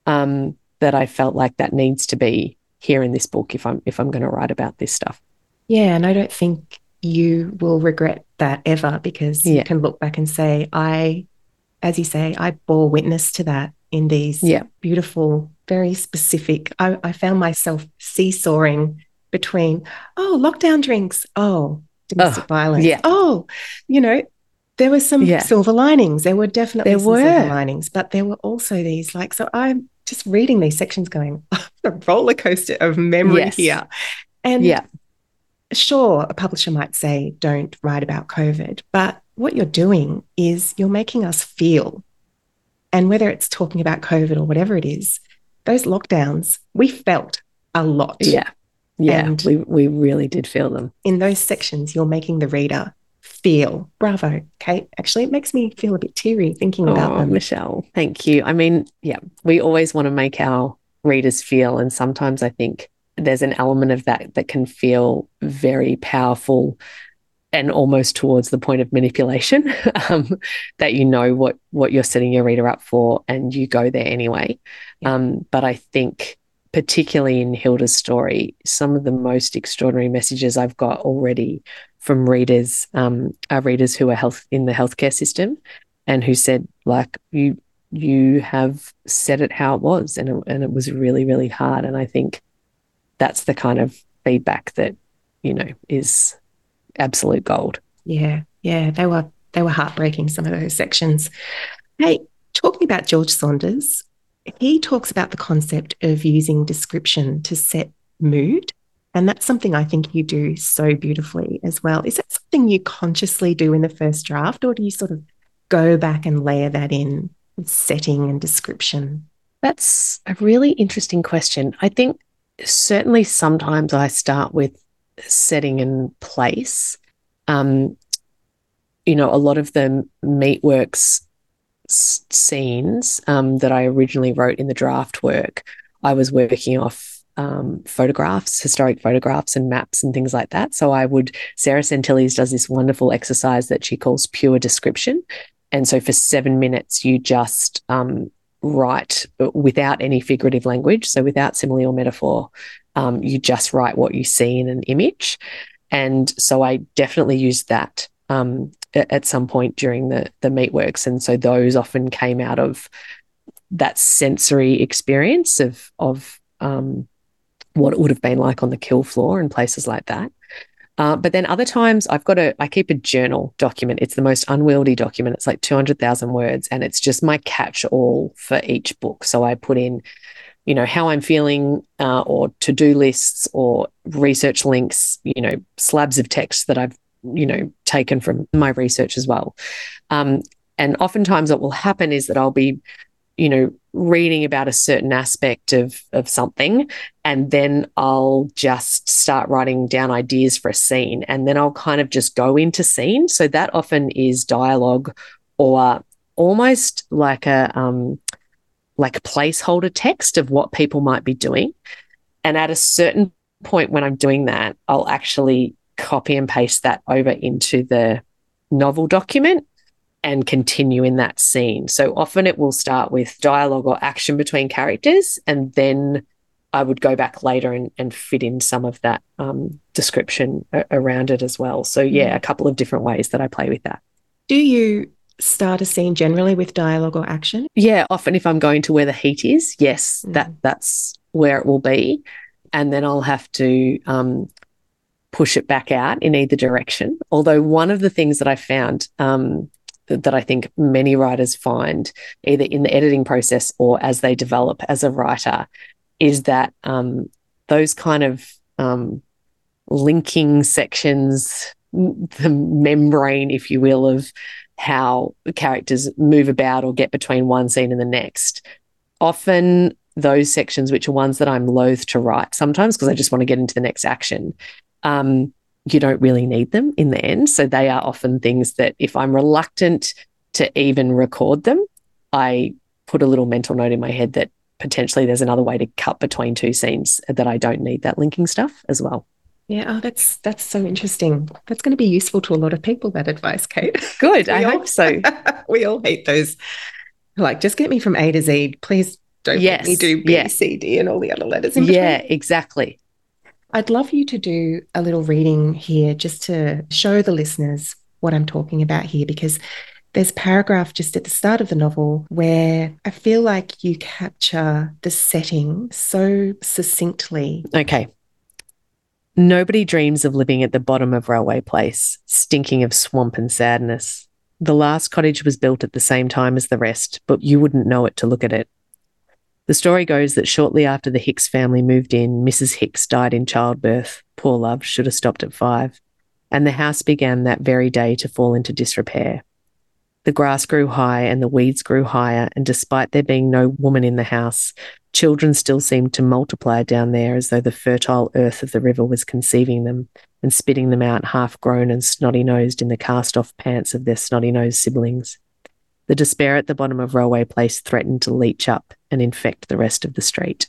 um, that I felt like that needs to be here in this book if I'm if I'm going to write about this stuff. Yeah. And I don't think you will regret that ever because Yeah. you can look back and say, I, as you say, I bore witness to that in these Yeah. beautiful, very specific. I, I found myself seesawing between, oh, lockdown drinks, oh, domestic violence, yeah. oh, you know, there were some Yeah. silver linings. There were definitely There some silver were. linings, but there were also these like, so I'm just reading these sections going, oh, a roller coaster of memory Yes. here. And Yeah. sure, a publisher might say, don't write about COVID, but what you're doing is you're making us feel. And whether it's talking about COVID or whatever it is, those lockdowns, we felt a lot. Yeah. Yeah. And- we we really did feel them. In those sections, you're making the reader feel. Bravo, Kate. Actually, it makes me feel a bit teary thinking about Oh, them. Michelle, thank you. I mean, yeah, we always want to make our readers feel, and sometimes I think there's an element of that that can feel very powerful and almost towards the point of manipulation. um, that you know what what you're setting your reader up for, and you go there anyway. Yeah. Um, but I think particularly in Hilda's story, some of the most extraordinary messages I've got already from readers um, are readers who are health in the healthcare system and who said, like, you you have said it how it was, and it, and it was really really hard. And I think that's the kind of feedback that you know is absolute gold. Yeah, yeah, they were they were heartbreaking. Some of those sections. Hey, talking about George Saunders, he talks about the concept of using description to set mood. And that's something I think you do so beautifully as well. Is that something you consciously do in the first draft, or do you sort of go back and layer that in with setting and description? That's a really interesting question. I think certainly sometimes I start with setting and place. Um, you know, a lot of the scenes um, that I originally wrote in the draft work, I was working off um, photographs, historic photographs and maps and things like that. So I would, Sarah Sentilles does this wonderful exercise that she calls pure description. And so for seven minutes, you just um, write without any figurative language. So without simile or metaphor, um, you just write what you see in an image. And so I definitely used that um, at some point during the the meatworks, and so those often came out of that sensory experience of of um, what it would have been like on the kill floor and places like that. Uh, but then other times I've got a, I keep a journal document. It's the most unwieldy document. It's like 200,000 words and it's just my catch all for each book. So I put in, you know, how I'm feeling uh, or to do lists or research links, you know, slabs of text that I've you know, taken from my research as well. Um, and oftentimes, what will happen is that I'll be, you know, reading about a certain aspect of of something, and then I'll just start writing down ideas for a scene, and then I'll kind of just go into scene. So that often is dialogue, or almost like a um, like placeholder text of what people might be doing. And at a certain point when I'm doing that, I'll actually copy and paste that over into the novel document and continue in that scene. So often it will start with dialogue or action between characters, and then I would go back later and, and fit in some of that um, description a- around it as well. So, yeah, mm. a couple of different ways that I play with that. Do you start a scene generally with dialogue or action? Yeah, often if I'm going to where the heat is, yes, mm. that that's where it will be. And then I'll have to um, push it back out in either direction. Although one of the things that I found um, that I think many writers find, either in the editing process or as they develop as a writer, is that um, those kind of um, linking sections, the membrane, if you will, of how characters move about or get between one scene and the next. Often those sections, which are ones that I'm loath to write sometimes because I just want to get into the next action, um, you don't really need them in the end. So they are often things that if I'm reluctant to even record them, I put a little mental note in my head that potentially there's another way to cut between two scenes that I don't need that linking stuff as well. Yeah, oh, that's that's so interesting. That's going to be useful to a lot of people. That advice, Kate. Good. I all, hope so. we all hate those. Like, just get me from A to Z, please. Don't yes. me do B, yeah. C, D, and all the other letters. yeah, exactly. I'd love you to do a little reading here just to show the listeners what I'm talking about here because there's a paragraph just at the start of the novel where I feel like you capture the setting so succinctly. Okay. Nobody dreams of living at the bottom of Railway Place, stinking of swamp and sadness. The last cottage was built at the same time as the rest, but you wouldn't know it to look at it. The story goes that shortly after the Hicks family moved in, Mrs. Hicks died in childbirth. Poor love should have stopped at five. And the house began that very day to fall into disrepair. The grass grew high and the weeds grew higher, and despite there being no woman in the house, children still seemed to multiply down there as though the fertile earth of the river was conceiving them and spitting them out half grown and snotty nosed in the cast off pants of their snotty nosed siblings. The despair at the bottom of Railway Place threatened to leach up and infect the rest of the street.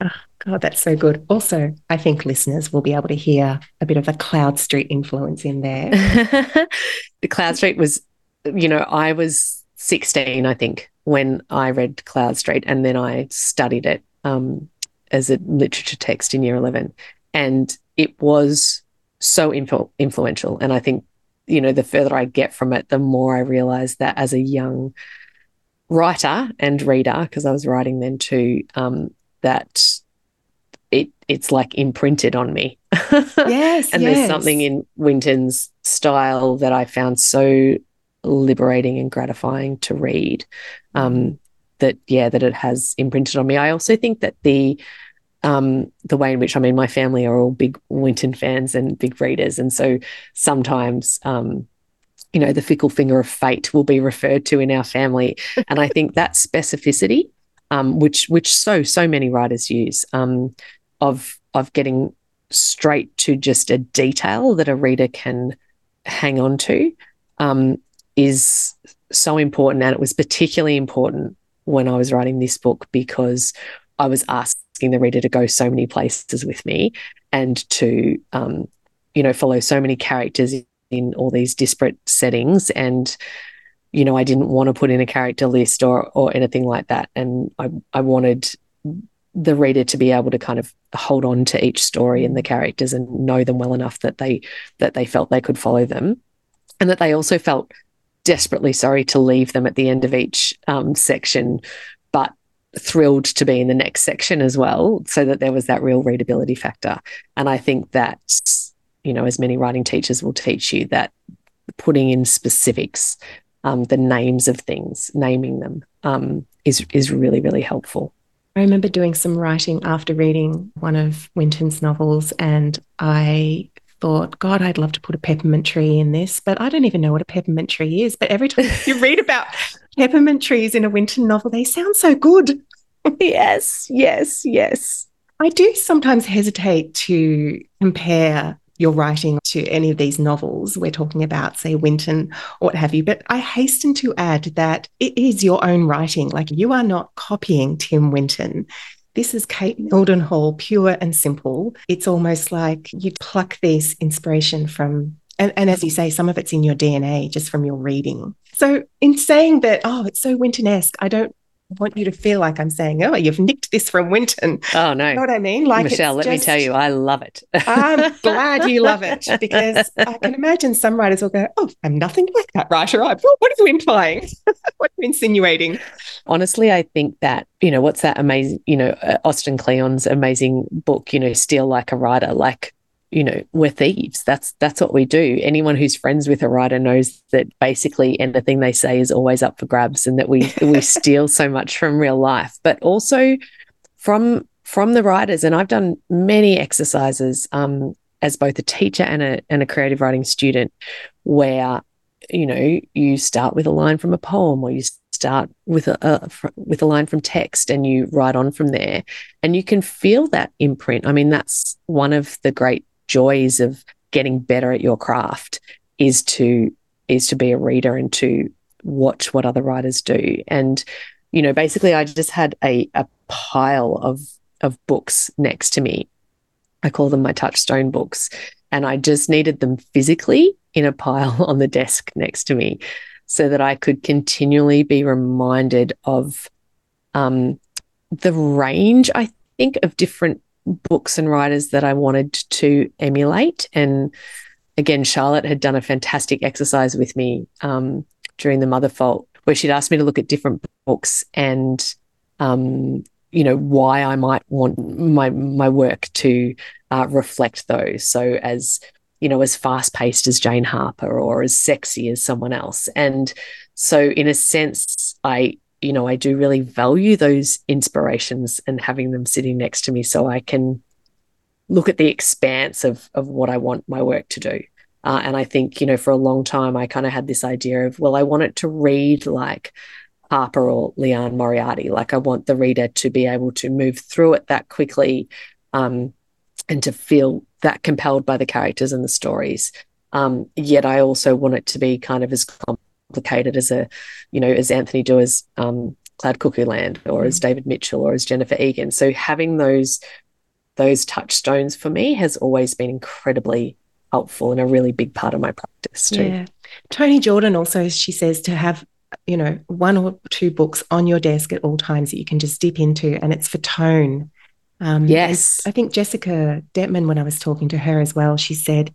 Oh, God, that's so good. Also, I think listeners will be able to hear a bit of a Cloud Street influence in there. the Cloud Street was, you know, I was 16, I think, when I read Cloud Street, and then I studied it um, as a literature text in year 11 and it was so influ- influential and i think you know the further i get from it the more i realize that as a young writer and reader because i was writing then too um, that it it's like imprinted on me. Yes and yes. there's something in winton's style that i found so liberating and gratifying to read um, that yeah that it has imprinted on me. I also think that the um, the way in which I mean my family are all big Winton fans and big readers. And so sometimes um, you know the fickle finger of fate will be referred to in our family. And I think that specificity um, which which so so many writers use um, of of getting straight to just a detail that a reader can hang on to um, is so important. And it was particularly important when I was writing this book because I was asking the reader to go so many places with me and to, um, you know, follow so many characters in all these disparate settings. And, you know, I didn't want to put in a character list or or anything like that. And I I wanted the reader to be able to kind of hold on to each story and the characters and know them well enough that they that they felt they could follow them and that they also felt desperately sorry to leave them at the end of each um, section, but thrilled to be in the next section as well, so that there was that real readability factor. And I think that, you know, as many writing teachers will teach you, that putting in specifics, um, the names of things, naming them, um, is is really really helpful. I remember doing some writing after reading one of Winton's novels, and I thought, God, I'd love to put a peppermint tree in this, but I don't even know what a peppermint tree is. But every time you read about peppermint trees in a Winton novel, they sound so good. yes, yes, yes. I do sometimes hesitate to compare your writing to any of these novels we're talking about, say Winton or what have you. But I hasten to add that it is your own writing. Like you are not copying Tim Winton. This is Kate Mildenhall, pure and simple. It's almost like you pluck this inspiration from, and, and as you say, some of it's in your DNA just from your reading. So, in saying that, oh, it's so Winton esque, I don't want you to feel like I'm saying, oh, you've nicked this from Winton. Oh, no. You know what I mean? Like, Michelle, let just, me tell you, I love it. I'm glad you love it because I can imagine some writers will go, oh, I'm nothing like that writer. What are you implying? what are you insinuating? Honestly, I think that, you know, what's that amazing, you know, uh, Austin Kleon's amazing book, you know, Steal Like a Writer, like you know we're thieves. That's that's what we do. Anyone who's friends with a writer knows that basically anything they say is always up for grabs and that we we steal so much from real life. But also from from the writers and i've done many exercises um, as both a teacher and a and a creative writing student where you know you start with a line from a poem or you start with a, a, with a line from text and you write on from there. And you can feel that imprint. I mean that's one of the great joys of getting better at your craft is to is to be a reader and to watch what other writers do. And you know basically i just had a, a pile of of books next to me. I call them my touchstone books. And i just needed them physically in a pile on the desk next to me so that i could continually be reminded of um, the range i think of different books and writers that I wanted to emulate. And again, Charlotte had done a fantastic exercise with me um, during the Mother Fault, where she'd asked me to look at different books and, um, you know, why I might want my my work to uh, reflect those. So as you know, as fast paced as Jane Harper or as sexy as someone else. And so, in a sense, I you know, I do really value those inspirations and having them sitting next to me so I can look at the expanse of of what I want my work to do. Uh, and I think, you know, for a long time, I kind of had this idea of, well, I want it to read like Harper or Liane Moriarty. Like I want the reader to be able to move through it that quickly um, and to feel that compelled by the characters and the stories. Um, yet I also want it to be kind of as complicated as a, you know, as Anthony Doerr's um, Cloud Cuckoo Land or as mm. David Mitchell or as Jennifer Egan. So having those those touchstones for me has always been incredibly helpful and a really big part of my practice too. Yeah. Toni Jordan also, she says to have, you know, one or two books on your desk at all times that you can just dip into, and it's for tone Um, yes. I think Jessica Dettmann, when I was talking to her as well, she said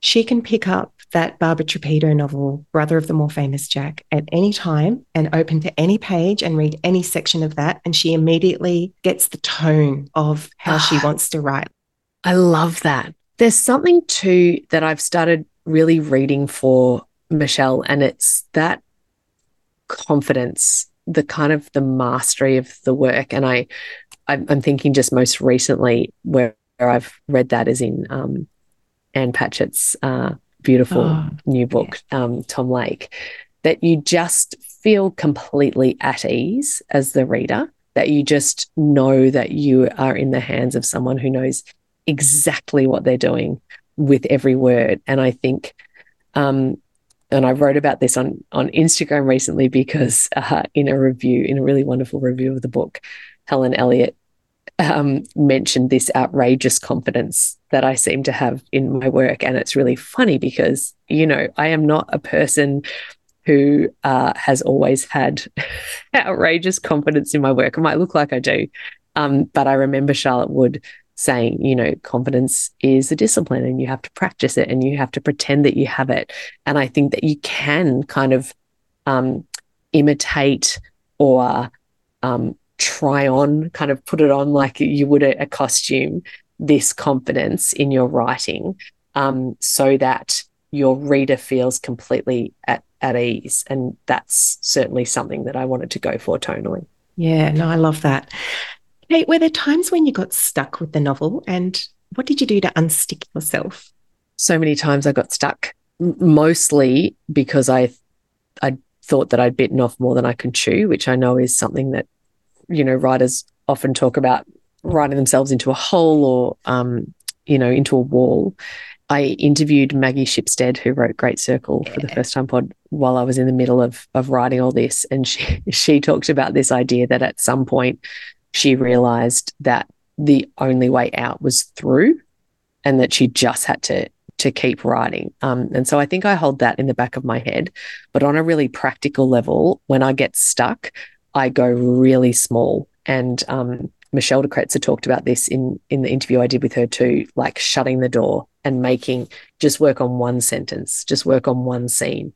she can pick up that Barbara Trapido novel, Brother of the More Famous Jack, at any time and open to any page and read any section of that. And she immediately gets the tone of how she wants to write. I love that. There's something too that I've started really reading for Michelle, and it's that confidence, the kind of the mastery of the work. And I, I'm thinking just most recently where I've read that is in um, Ann Patchett's uh, beautiful oh, new book, yeah. um, Tom Lake, that you just feel completely at ease as the reader, that you just know that you are in the hands of someone who knows exactly what they're doing with every word. And I think, um, and I wrote about this on on Instagram recently because uh, in a review, in a really wonderful review of the book, Helen Elliott um, mentioned this outrageous confidence that I seem to have in my work. And it's really funny because, you know, I am not a person who uh, has always had outrageous confidence in my work. I might look like I do. Um, but I remember Charlotte Wood saying, you know, confidence is a discipline and you have to practice it and you have to pretend that you have it. And I think that you can kind of um, imitate or um, try on, kind of put it on like you would a, a costume, this confidence in your writing um, so that your reader feels completely at, at ease. And that's certainly something that I wanted to go for tonally. Yeah, no, I love that. Hey, were there times when you got stuck with the novel and what did you do to unstick yourself? So many times I got stuck, mostly because I I thought that I'd bitten off more than I could chew, which I know is something that you know, writers often talk about writing themselves into a hole or, um, you know, into a wall. I interviewed Maggie Shipstead, who wrote Great Circle for the first time pod, while I was in the middle of of writing all this, and she she talked about this idea that at some point she realized that the only way out was through, and that she just had to to keep writing. Um, and so I think I hold that in the back of my head. But on a really practical level, when I get stuck, I go really small. And um, Michelle de Kretser talked about this in in the interview I did with her too, like shutting the door and making just work on one sentence, just work on one scene.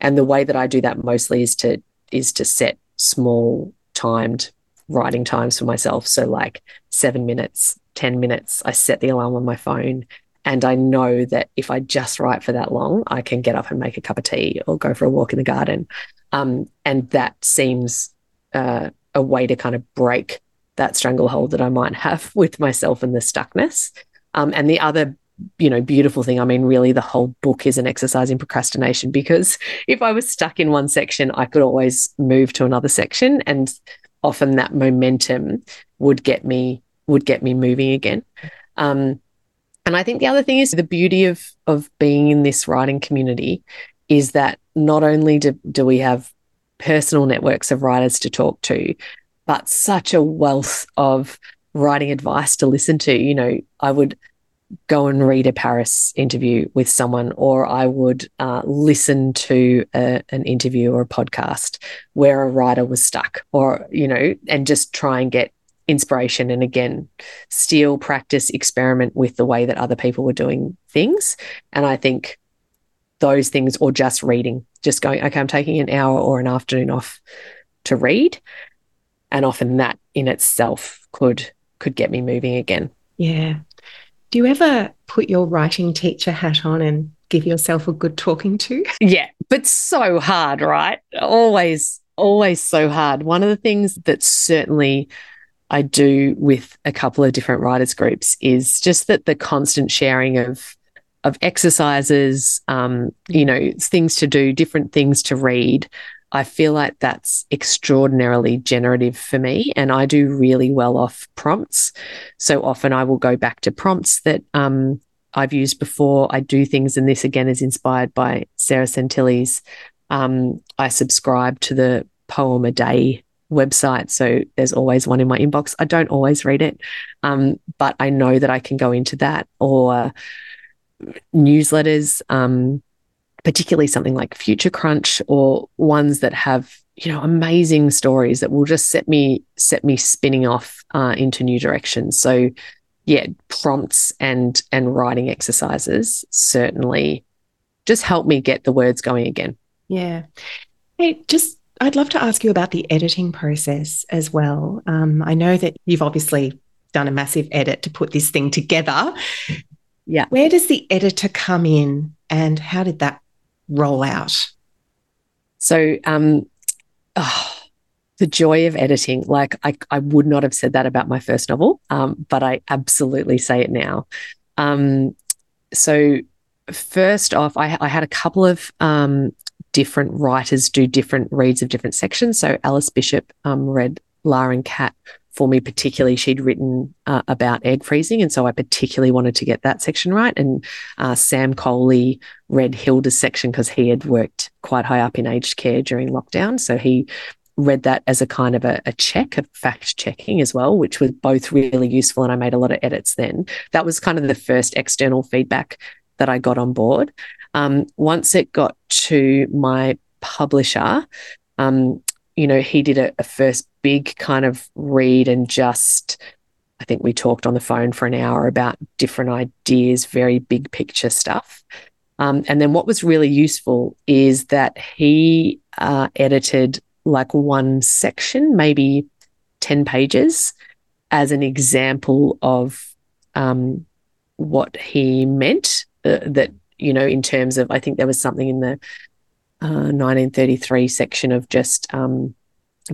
And the way that I do that mostly is to is to set small timed writing times for myself. So like seven minutes, 10 minutes, I set the alarm on my phone. And I know that if I just write for that long, I can get up and make a cup of tea or go for a walk in the garden. Um, and that seems uh, a way to kind of break that stranglehold that I might have with myself and the stuckness. Um, and the other, you know, beautiful thing, I mean, really, the whole book is an exercise in procrastination because if I was stuck in one section, I could always move to another section, and often that momentum would get me would get me moving again. Um, and I think the other thing is the beauty of of being in this writing community is that not only do, do we have personal networks of writers to talk to, but such a wealth of writing advice to listen to. You know, I would go and read a Paris interview with someone, or I would uh, listen to a, an interview or a podcast where a writer was stuck, or, you know, and just try and get inspiration and again, steal, practice, experiment with the way that other people were doing things. And I think those things, or just reading, just going, okay, I'm taking an hour or an afternoon off to read. And often that in itself could could get me moving again. Yeah. Do you ever put your writing teacher hat on and give yourself a good talking to? Yeah, but so hard, right? Always, always so hard. One of the things that certainly I do with a couple of different writers groups is just that the constant sharing of of exercises, um, you know, things to do, different things to read. I feel like that's extraordinarily generative for me. And I do really well off prompts. So often I will go back to prompts that um, I've used before. I do things, and this again is inspired by Sarah Sentilles. Um, I subscribe to the Poem a Day website. So there's always one in my inbox. I don't always read it, um, but I know that I can go into that or newsletters, um, particularly something like Future Crunch or ones that have you know amazing stories that will just set me set me spinning off uh, into new directions. So yeah prompts and and writing exercises certainly just help me get the words going again. Yeah. Hey just i'd love to ask you about the editing process as well. Um, i know that you've obviously done a massive edit to put this thing together yeah where does the editor come in and how did that roll out so um oh, the joy of editing. Like I, I would not have said that about my first novel, um, but I absolutely say it now. Um, so first off, I, I, had a couple of um, different writers do different reads of different sections. So Alice Bishop um, read Lara and Cat for me particularly she'd written uh, about egg freezing and so i particularly wanted to get that section right. And uh, sam coley read hilda's section because he had worked quite high up in aged care during lockdown. So he read that as a kind of a, a check a fact checking as well which was both really useful and i made a lot of edits then. That was kind of the first external feedback that i got on board. Um, once it got to my publisher um, you know, he did a, a first big kind of read and just I think we talked on the phone for an hour about different ideas, very big picture stuff. Um, and then what was really useful is that he uh, edited like one section, maybe 10 pages, as an example of um, what he meant. Uh, that, you know, in terms of, I think there was something in the 1933 uh, section of just um,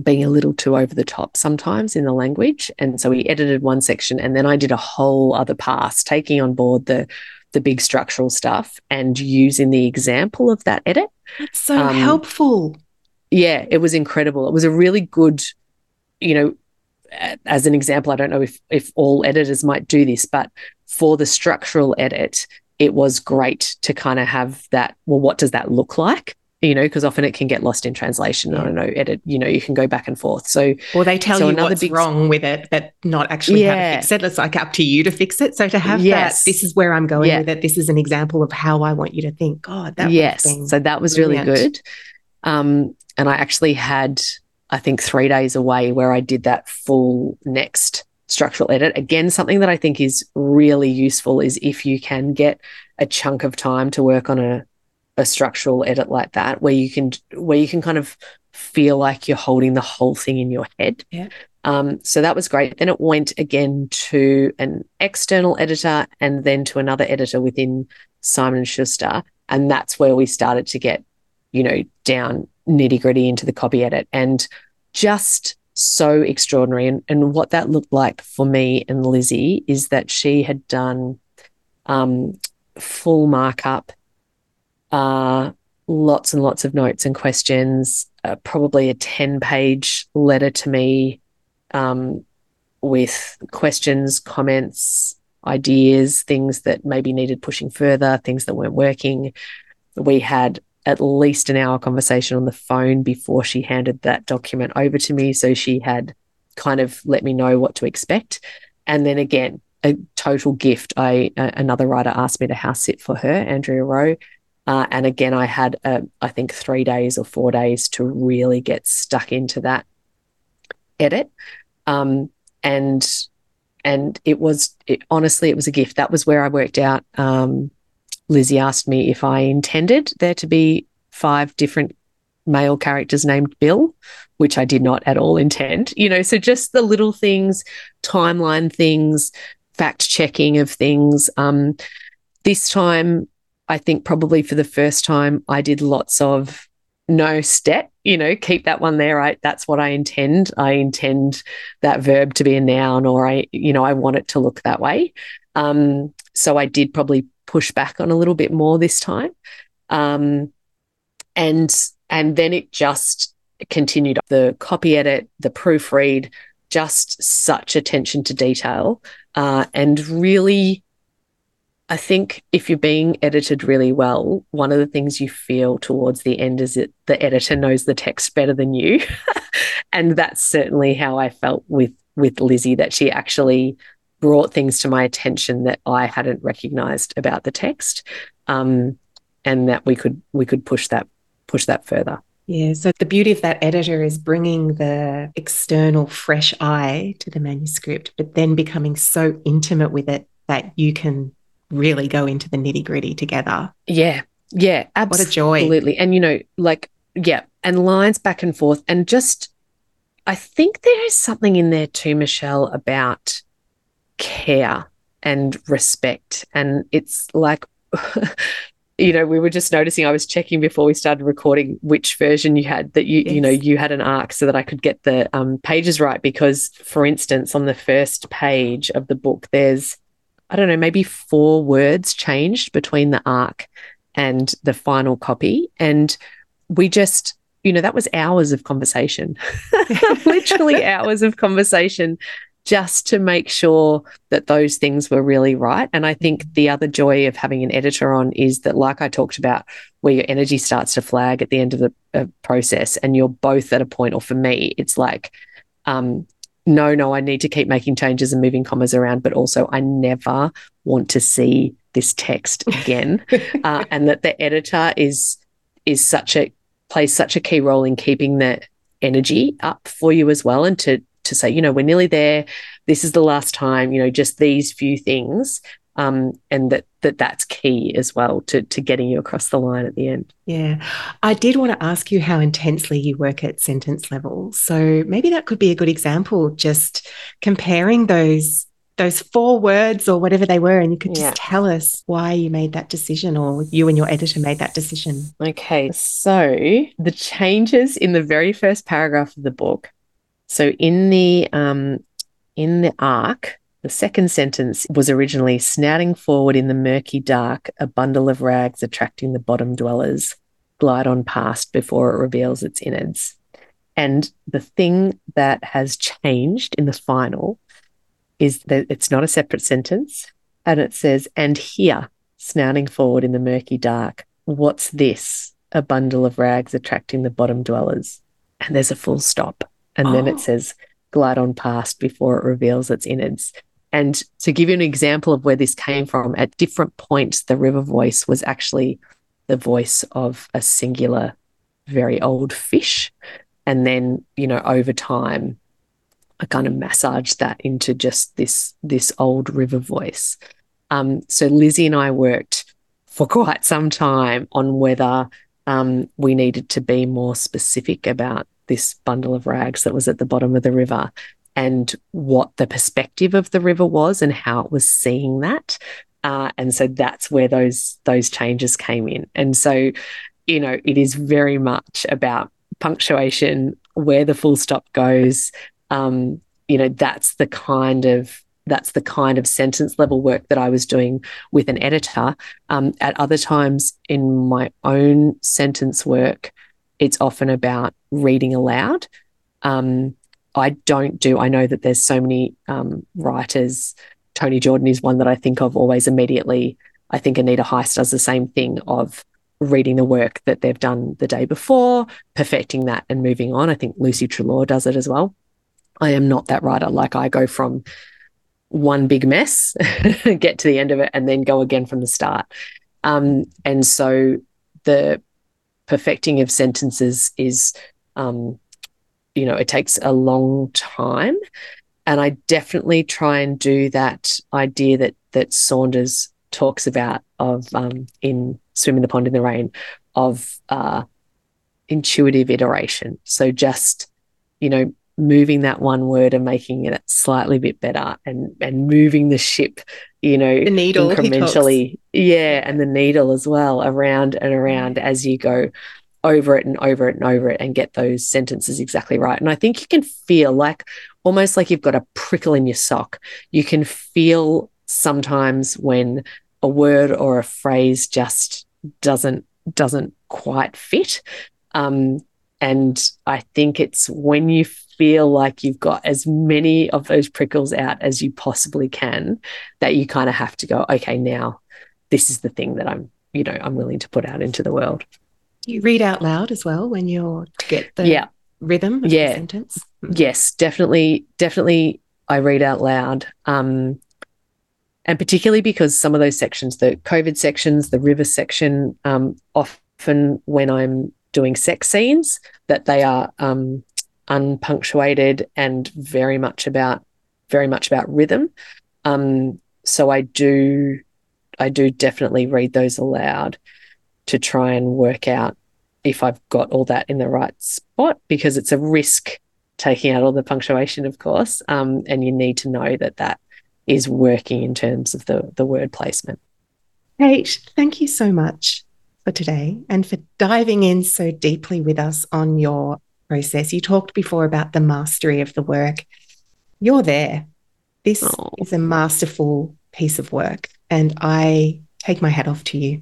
being a little too over the top sometimes in the language. And so we edited one section, and then I did a whole other pass, taking on board the the big structural stuff and using the example of that edit. That's so um, helpful. Yeah, it was incredible. It was a really good, you know, as an example, I don't know if if all editors might do this, but for the structural edit, it was great to kind of have that. Well, what does that look like? You know, because often it can get lost in translation. Yeah. I don't know, edit, you know, you can go back and forth. So, or they tell so you what's big... wrong with it, but not actually yeah. how to fix it. It's like up to you to fix it. So to have yes. that, this is where I'm going yeah. with it. This is an example of how I want you to think. God, that yes. So that was brilliant. really good. Um, and I actually had, I think, three days away where I did that full next structural edit. Again, something that I think is really useful is if you can get a chunk of time to work on a a structural edit like that where you can where you can kind of feel like you're holding the whole thing in your head. Yeah. Um, so that was great. Then it went again to an external editor and then to another editor within Simon Schuster, and that's where we started to get, you know, down nitty gritty into the copy edit and just so extraordinary. And, and what that looked like for me and Lizzie is that she had done um, full markup uh, lots and lots of notes and questions, uh, probably a 10 page letter to me um, with questions, comments, ideas, things that maybe needed pushing further, things that weren't working. We had at least an hour conversation on the phone before she handed that document over to me. So she had kind of let me know what to expect. And then again, a total gift. I uh, another writer asked me to house sit for her, Andrea Rowe, uh, and again, I had, uh, I think, three days or four days to really get stuck into that edit. Um, and and it was it, honestly, it was a gift. That was where I worked out. Um, Lizzie asked me if I intended there to be five different male characters named Bill, which I did not at all intend. You know, so just the little things, timeline things, fact checking of things. Um, this time I think probably for the first time, I did lots of no step, you know, keep that one there. I that's what I intend. I intend that verb to be a noun, or I, you know, I want it to look that way. Um, so I did probably push back on a little bit more this time. Um, and and then it just continued the copy edit, the proofread, just such attention to detail, uh, and really I think if you're being edited really well, one of the things you feel towards the end is that the editor knows the text better than you. and that's certainly how I felt with with Lizzie that she actually brought things to my attention that I hadn't recognized about the text. Um, and that we could we could push that push that further. Yeah. So the beauty of that editor is bringing the external fresh eye to the manuscript, but then becoming so intimate with it that you can really go into the nitty gritty together. Yeah. Yeah. Absolutely. What a joy. Absolutely. And, you know, like, yeah. And lines back and forth. And just, I think there is something in there too, Michelle, about care and respect. And it's like, you know, we were just noticing I was checking before we started recording which version you had that you, yes. you know, you had an arc so that I could get the um, pages right. Because, for instance, on the first page of the book, there's, I don't know, maybe four words changed between the arc and the final copy. And we just, you know, that was hours of conversation, literally hours of conversation just to make sure that those things were really right. And I think the other joy of having an editor on is that, like I talked about, where your energy starts to flag at the end of the uh, process and you're both at a point, or for me, it's like, um, no, no, I need to keep making changes and moving commas around, but also I never want to see this text again. uh, and that the editor is is such a plays such a key role in keeping the energy up for you as well and to to say, you know, we're nearly there. This is the last time, you know, just these few things. Um, and that that that's key as well to to getting you across the line at the end. Yeah, I did want to ask you how intensely you work at sentence level. So maybe that could be a good example, just comparing those those four words or whatever they were, and you could just yeah. tell us why you made that decision or you and your editor made that decision. Okay, so the changes in the very first paragraph of the book so in the um, in the arc, the second sentence was originally snouting forward in the murky dark, a bundle of rags attracting the bottom dwellers, glide on past before it reveals its innards. And the thing that has changed in the final is that it's not a separate sentence. And it says, and here, snouting forward in the murky dark, what's this? A bundle of rags attracting the bottom dwellers. And there's a full stop and oh. then it oh. says glide on past before it reveals its innards. And to give you an example of where this came from, at different points, the river voice was actually the voice of a singular, very old fish. And then, you know, over time, I kind of massaged that into just this this old river voice. Um, so Lizzie and I worked for quite some time on whether um, we needed to be more specific about this bundle of rags that was at the bottom of the river and what the perspective of the river was and how it was seeing that. Uh, and so that's where those those changes came in. And so, you know, it is very much about punctuation, where the full stop goes. Um, you know, that's the kind of that's the kind of sentence level work that I was doing with an editor. Um, at other times in my own sentence work, it's often about reading aloud. Um, I don't do, I know that there's so many um, writers. Toni Jordan is one that I think of always immediately. I think Anita Heiss does the same thing of reading the work that they've done the day before, perfecting that and moving on. I think Lucy Treloar does it as well. I am not that writer. Like I go from one big mess, get to the end of it, and then go again from the start. Um, and so the perfecting of sentences is, um, you know, it takes a long time. And I definitely try and do that idea that that Saunders talks about of um, in Swim in the Pond in the Rain of uh, intuitive iteration. So just, you know, moving that one word and making it slightly bit better and and moving the ship you know the needle incrementally yeah and the needle as well around and around as you go over it and over it and over it and get those sentences exactly right. And i think you can feel like almost like you've got a prickle in your sock. You can feel sometimes when a word or a phrase just doesn't doesn't quite fit. Um, and I think it's when you feel like you've got as many of those prickles out as you possibly can that you kind of have to go, okay, now this is the thing that I'm, you know, I'm willing to put out into the world. You read out loud as well when you're to get the yeah. rhythm of yeah. The sentence. Hmm. Yes, definitely, definitely. I read out loud. Um, and particularly because some of those sections, the COVID sections, the river section, um, often when I'm doing sex scenes, that they are um, unpunctuated and very much about very much about rhythm. Um, so I do I do definitely read those aloud to try and work out if I've got all that in the right spot because it's a risk taking out all the punctuation, of course, um, and you need to know that that is working in terms of the the word placement. Kate, thank you so much for today and for diving in so deeply with us on your process. You talked before about the mastery of the work. You're there. This oh. is a masterful piece of work, and I take my hat off to you.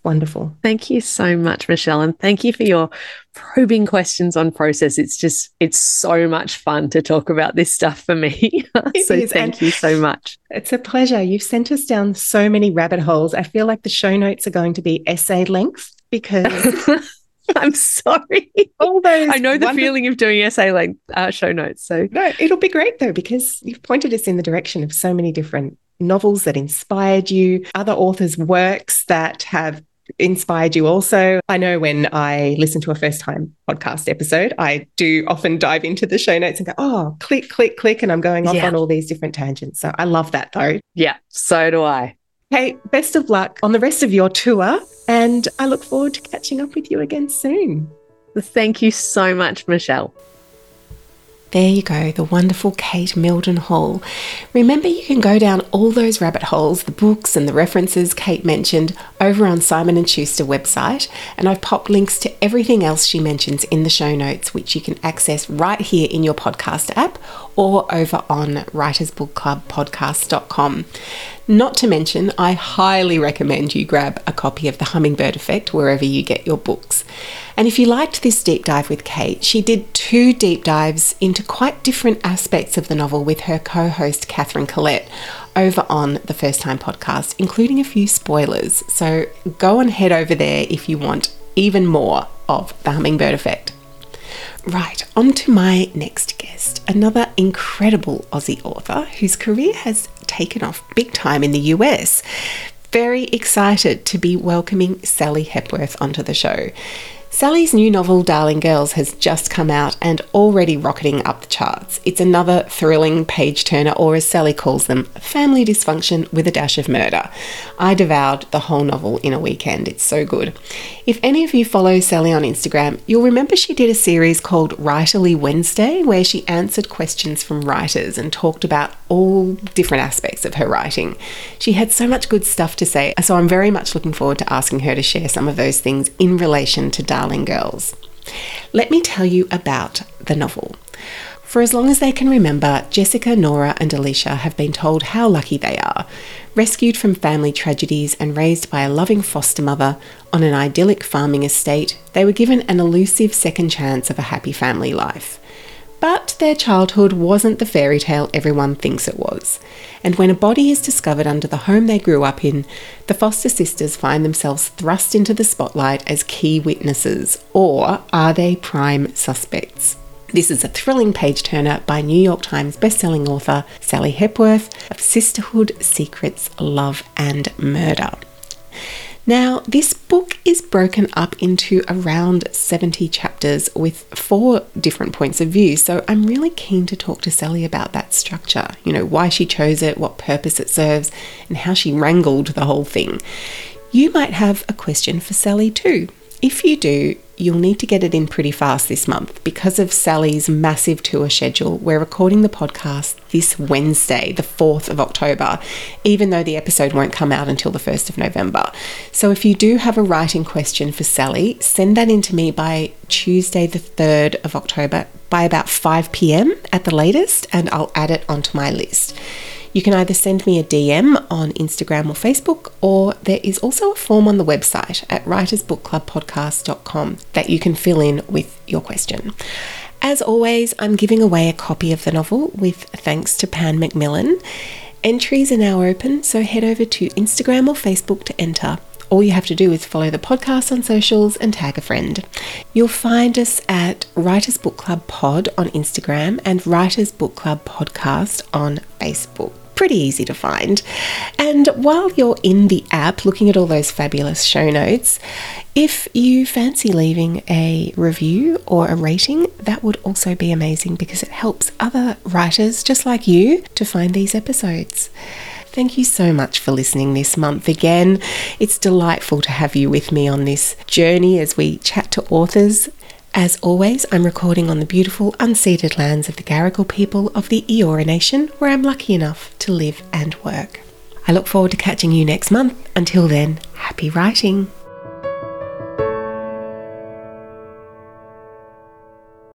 It's wonderful. Thank you so much, Michelle. And thank you for your probing questions on process. It's just, it's so much fun to talk about this stuff for me. so is. thank you so much. It's a pleasure. You've sent us down so many rabbit holes. I feel like the show notes are going to be essay length because. I'm sorry. All those I know the feeling of doing essay length uh, show notes. So no, it'll be great though because you've pointed us in the direction of so many different novels that inspired you, other authors' works that have inspired you also. I know when I listen to a first time podcast episode, I do often dive into the show notes and go, oh, click, click, click. And I'm going off yeah. on all these different tangents. So I love that though. Yeah, so do I. Hey, best of luck on the rest of your tour. And I look forward to catching up with you again soon. Thank you so much, Michelle. There you go, the wonderful Kate Mildenhall. Remember, you can go down all those rabbit holes, the books and the references Kate mentioned, over on Simon and Schuster website, and I've popped links to everything else she mentions in the show notes, which you can access right here in your podcast app or over on writersbookclubpodcast.com. Not to mention, I highly recommend you grab a copy of The Hummingbird Effect wherever you get your books. And if you liked this deep dive with Kate, she did two deep dives into quite different aspects of the novel with her co host, Katherine Collette, over on the First Time podcast, including a few spoilers. So go and head over there if you want even more of The Hummingbird Effect. Right, on to my next guest, another incredible Aussie author whose career has taken off big time in the US. Very excited to be welcoming Sally Hepworth onto the show. Sally's new novel, Darling Girls, has just come out and already rocketing up the charts. It's another thrilling page turner, or as Sally calls them, family dysfunction with a dash of murder. I devoured the whole novel in a weekend. It's so good. If any of you follow Sally on Instagram, you'll remember she did a series called Writerly Wednesday, where she answered questions from writers and talked about all different aspects of her writing. She had so much good stuff to say, so I'm very much looking forward to asking her to share some of those things in relation to Darling Girls. Let me tell you about the novel. For as long as they can remember, Jessica, Nora, and Alicia have been told how lucky they are. Rescued from family tragedies and raised by a loving foster mother on an idyllic farming estate, they were given an elusive second chance of a happy family life. But their childhood wasn't the fairy tale everyone thinks it was. And when a body is discovered under the home they grew up in, the foster sisters find themselves thrust into the spotlight as key witnesses, or are they prime suspects? This is a thrilling page turner by New York Times bestselling author Sally Hepworth of Sisterhood, Secrets, Love and Murder. Now, this book is broken up into around 70 chapters with four different points of view. So I'm really keen to talk to Sally about that structure, you know, why she chose it, what purpose it serves, and how she wrangled the whole thing. You might have a question for Sally too. If you do, you'll need to get it in pretty fast this month because of Sally's massive tour schedule. We're recording the podcast this Wednesday, the 4th of October, even though the episode won't come out until the 1st of November. So if you do have a writing question for Sally, send that in to me by Tuesday, the 3rd of October, by about 5 pm at the latest, and I'll add it onto my list. You can either send me a DM on Instagram or Facebook, or there is also a form on the website at writersbookclubpodcast.com that you can fill in with your question. As always, I'm giving away a copy of the novel with thanks to Pan Macmillan. Entries are now open, so head over to Instagram or Facebook to enter. All you have to do is follow the podcast on socials and tag a friend. You'll find us at Writers Book Club Pod on Instagram and Writers Book Club Podcast on Facebook pretty easy to find. And while you're in the app looking at all those fabulous show notes, if you fancy leaving a review or a rating, that would also be amazing because it helps other writers just like you to find these episodes. Thank you so much for listening this month again. It's delightful to have you with me on this journey as we chat to authors as always, I'm recording on the beautiful unceded lands of the Gadigal people of the Eora Nation, where I'm lucky enough to live and work. I look forward to catching you next month. Until then, happy writing.